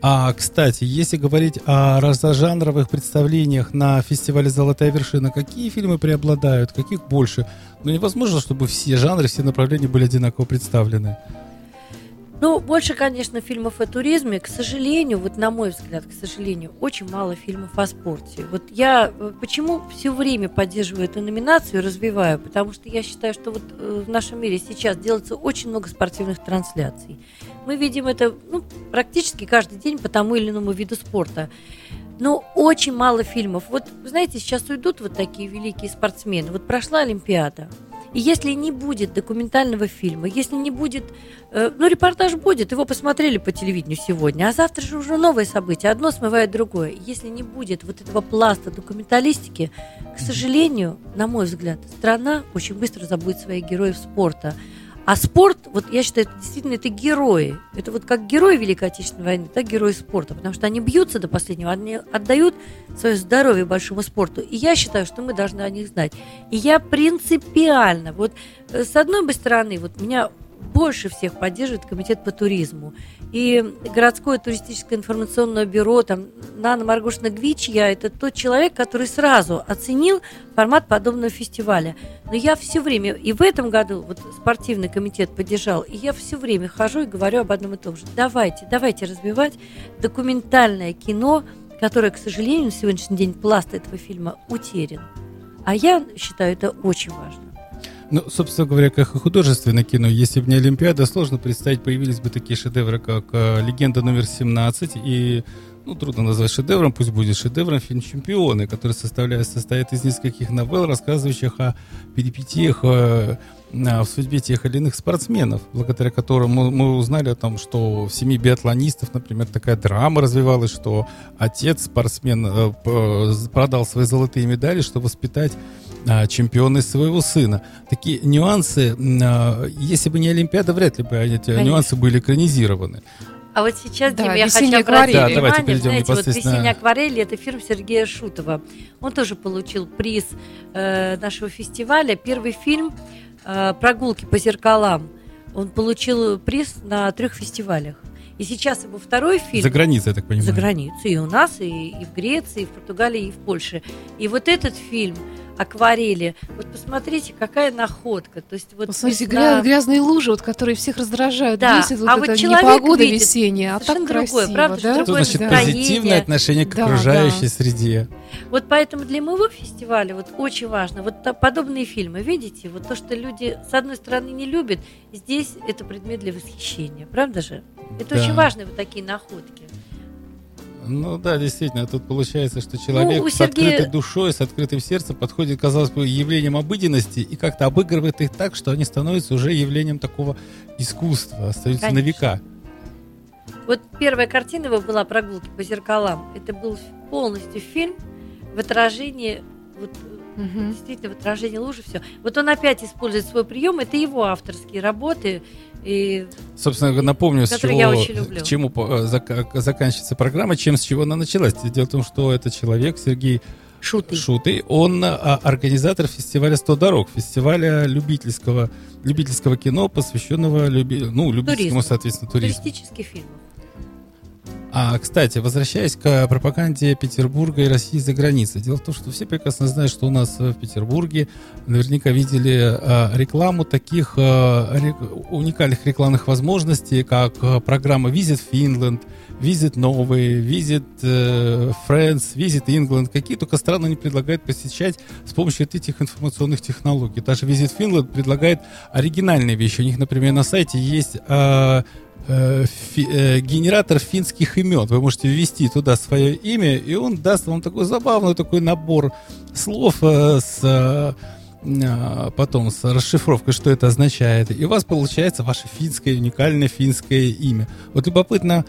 А, кстати, если говорить о разожанровых представлениях на фестивале «Золотая вершина», какие фильмы преобладают, каких больше? Ну, невозможно, чтобы все жанры, все направления были одинаково представлены. Ну, больше, конечно, фильмов о туризме. К сожалению, вот на мой взгляд, к сожалению, очень мало фильмов о спорте. Вот я э, почему все время поддерживаю эту номинацию и развиваю? Потому что я считаю, что вот э, в нашем мире сейчас делается очень много спортивных трансляций. Мы видим это ну, практически каждый день по тому или иному виду спорта. Но очень мало фильмов. Вот, знаете, сейчас уйдут вот такие великие спортсмены. Вот прошла Олимпиада. И если не будет документального фильма, если не будет... э, ну, репортаж будет, его посмотрели по телевидению сегодня, а завтра же уже новое событие, одно смывает другое. Если не будет вот этого пласта документалистики, к сожалению, на мой взгляд, страна очень быстро забудет своих героев спорта. А спорт, вот я считаю, это действительно это герои. Это вот как герои Великой Отечественной войны, так герои спорта. Потому что они бьются до последнего, они отдают свое здоровье большому спорту. И я считаю, что мы должны о них знать. И я принципиально, вот э, с одной бы стороны, вот меня больше всех поддерживает комитет по туризму. И городское туристическое информационное бюро, там, Нана Маргушина Гвичья, это тот человек, который сразу оценил формат подобного фестиваля. Но я все время, и в этом году вот спортивный комитет поддержал, и я все время хожу и говорю об одном и том же. Давайте, давайте развивать документальное кино, которое, к сожалению, на сегодняшний день пласт этого фильма утерян. А я считаю это очень важно. Ну, собственно говоря, как и художественное кино, если бы не Олимпиада, сложно представить, появились бы такие шедевры, как э, «Легенда номер 17» и ну, трудно назвать шедевром, пусть будет шедевром фильм «Чемпионы», который составляет, состоит из нескольких новелл, рассказывающих о перипетиях э, а, в судьбе тех или иных спортсменов, благодаря которым мы, мы узнали о том, что в семье биатлонистов, например, такая драма развивалась, что отец спортсмен э, п- продал свои золотые медали, чтобы воспитать а, чемпиона из своего сына. Такие нюансы, а, если бы не Олимпиада, вряд ли бы эти Конечно. нюансы были экранизированы. А вот сейчас, Да, Дим, я хочу «Весенняя обратить акварель». Да, давайте внимание, перейдем знаете, вот непосредственно- «Весенняя акварель» — это фильм Сергея Шутова. Он тоже получил приз э, нашего фестиваля. Первый фильм э, «Прогулки по зеркалам». Он получил приз на трех фестивалях. И сейчас его второй фильм... За границей, я так понимаю. За границей. И у нас, и, и в Греции, и в Португалии, и в Польше. И вот этот фильм «Акварели», вот посмотрите, какая находка. То есть вот Посмотрите, весна- гря- грязные лужи, вот, которые всех раздражают, Да, бесит, вот а вот человек непогода видит весенняя, а так совершенно другое, красиво, правда, что да? Что Другое значит настроение. позитивное отношение к Да, окружающей да. среде? Вот поэтому для моего фестиваля вот очень важно вот подобные фильмы, видите, вот то, что люди с одной стороны не любят, здесь это предмет для восхищения, правда же? Это Да. очень важные вот такие находки. Ну да, действительно, тут получается, что человек Ну, с Сергея- открытой душой, с открытым сердцем подходит, казалось бы, явлением обыденности и как-то обыгрывает их так, что они становятся уже явлением такого искусства, остаются на Конечно. века. Вот первая картина его была «Прогулки по зеркалам». Это был полностью фильм в отражении вот, Мгм. действительно в отражении лужи все. Вот он опять использует свой прием, это его авторские работы. И Собственно, говоря, напомню, с чего, я очень люблю. к чему э, зак- заканчивается программа, чем с чего она началась. Дело в том, что этот человек, Сергей шуты. Шуты, он а, организатор фестиваля «100 дорог», фестиваля любительского, любительского кино, посвященного люби, ну, любительскому, Туризму. соответственно, туризму. Туристических фильмов. А, кстати, возвращаясь к пропаганде Петербурга и России за границей. Дело в том, что все прекрасно знают, что у нас э, в Петербурге наверняка видели э, рекламу таких э, уникальных рекламных возможностей, как э, программа Visit Finland, Visit Новый, Visit э, Friends, Visit England. Какие только страны не предлагают посещать с помощью этих информационных технологий. Даже Visit Finland предлагает оригинальные вещи. У них, например, на сайте есть э, э, фи- э, генератор финских имен. Вы можете ввести туда свое имя, и он даст вам такой забавный такой набор слов э, с э, а, потом с расшифровкой, что это означает. И у вас получается ваше финское, уникальное финское имя. Вот любопытно,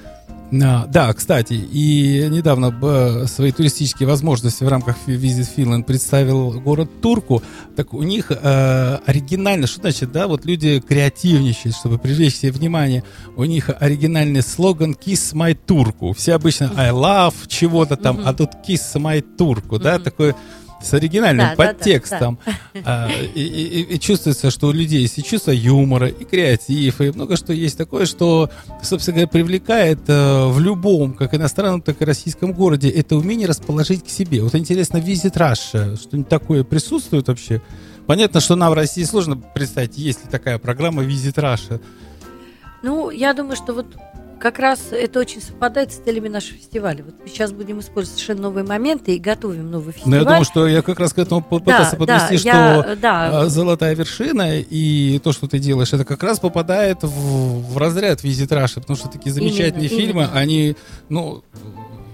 да, кстати, и недавно б, свои туристические возможности в рамках Visit Finland представил город Турку. Так у них э, оригинально, что значит, да, вот люди креативничают, чтобы привлечь себе внимание. У них оригинальный слоган «Kiss my Турку». Все обычно «I love» чего-то там, а тут «Kiss my Турку», да, Мгм. такой с оригинальным Да, да, да, подтекстом. А, и, и- и чувствуется, что у людей есть и чувство юмора, и креатив, и много что есть такое, что, собственно говоря, привлекает э, в любом, как иностранном, так и российском городе, это умение расположить к себе. Вот интересно, Visit Russia, что-нибудь такое присутствует вообще? Понятно, что нам в России сложно представить, есть ли такая программа Visit Russia. Ну, я думаю, что вот как раз это очень совпадает с целями нашего фестиваля. Вот мы сейчас будем использовать совершенно новые моменты и готовим новый Но фестиваль. Ну, я думаю, что я как раз к этому пытался подвести, да, что я- да, а, золотая вершина и то, что ты делаешь, это как раз попадает в, в разряд Визит Раши, потому что такие замечательные Именно, фильмы, именно. они, ну,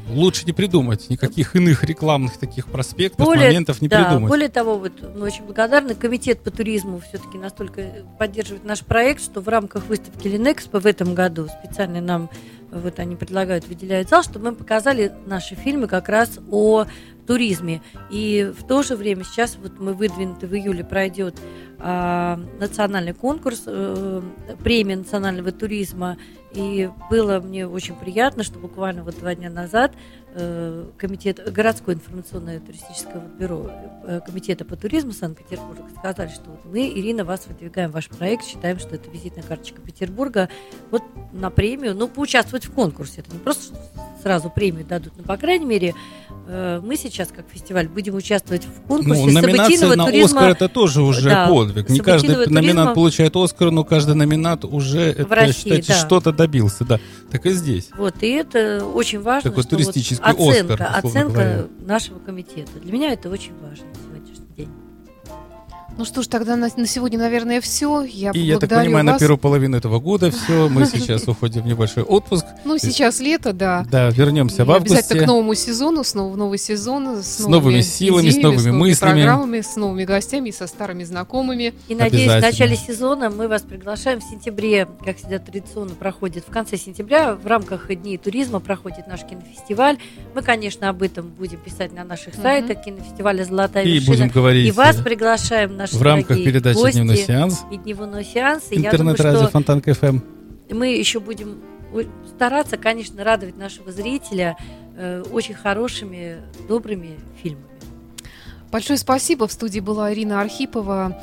лучше не придумать, никаких иных рекламных таких проспектов, Более- моментов не да, придумать. более того, вот мы очень благодарны. Комитет по туризму все-таки настолько поддерживает наш проект, что в рамках выставки Линэкспо в этом году специально нам вот они предлагают, выделяют зал, чтобы мы показали наши фильмы как раз о туризме. И в то же время сейчас вот мы выдвинуты в июле пройдет а, национальный конкурс э, премии национального туризма. И было мне очень приятно, что буквально вот два дня назад э, комитет городское информационное туристическое бюро э, комитета по туризму Санкт-Петербурга сказали, что вот мы, Ирина, вас выдвигаем ваш проект, считаем, что это визитная карточка Петербурга, вот на премию, ну, поучаствовать в конкурсе. Это не просто сразу премию дадут, но, по крайней мере, мы сейчас, как фестиваль, будем участвовать в конкурсе Ну, номинация на туризма Оскар это тоже уже Да, подвиг. Не каждый событийного номинант туризма. получает Оскар, но каждый номинант уже, это, России, считайте, да. что-то добился. Да. Так и здесь. Вот, и это очень важно. Такой что вот туристический оценка, Оскар, оценка говоря. нашего комитета. Для меня это очень важно. Ну что ж, тогда на, на сегодня, наверное, все. Я И я так понимаю, на вас. первую половину этого года все. Мы сейчас уходим в небольшой отпуск. Ну, сейчас лето, да. Да, вернемся в обязательно августе. к новому сезону, снова в новый сезон, с, новыми силами, с новыми мыслями. программами, с новыми гостями, со старыми знакомыми. И надеюсь, в Обязательно. начале сезона мы вас приглашаем в сентябре, как всегда традиционно проходит, в конце сентября в рамках Дней туризма проходит наш кинофестиваль. Мы, конечно, об этом будем писать на наших сайтах кинофестиваля «Золотая И вершина». будем говорить И вас э, приглашаем, наши в рамках дорогие передачи гости, «Дневной сеанс». и дневной сеанс. Интернет-радио что Фонтанка ФМ. мы еще будем стараться, конечно, радовать нашего зрителя э, очень хорошими, добрыми фильмами. Большое спасибо. В студии была Ирина Архипова,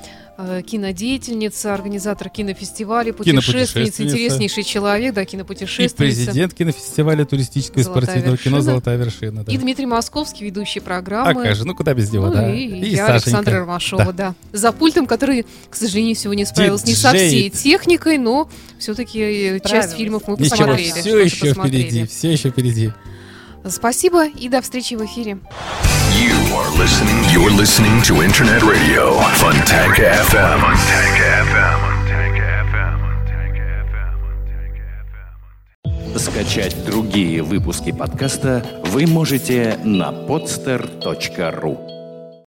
кинодеятельница, организатор кинофестиваля, путешественница, Кинопутешественница. интереснейший человек, да, И кинопутешественница. президент кинофестиваля туристического и «Золотая спортивного кино вершина». «Золотая вершина». да. И Дмитрий Московский, ведущий А программы. как же, ну куда без него, Ну да. и, И я, Сашенька. Александра Ромашова, да. За пультом, который, к сожалению, сегодня справился не со всей техникой, но все-таки часть Справилась. фильмов мы Ничего, посмотрели. все еще посмотрели. впереди, все еще впереди. Спасибо и до встречи в эфире. You are listening. You're listening to Internet Radio Fontanka FM. Fontanka FM. Скачать другие выпуски подкаста вы можете на podster.ru.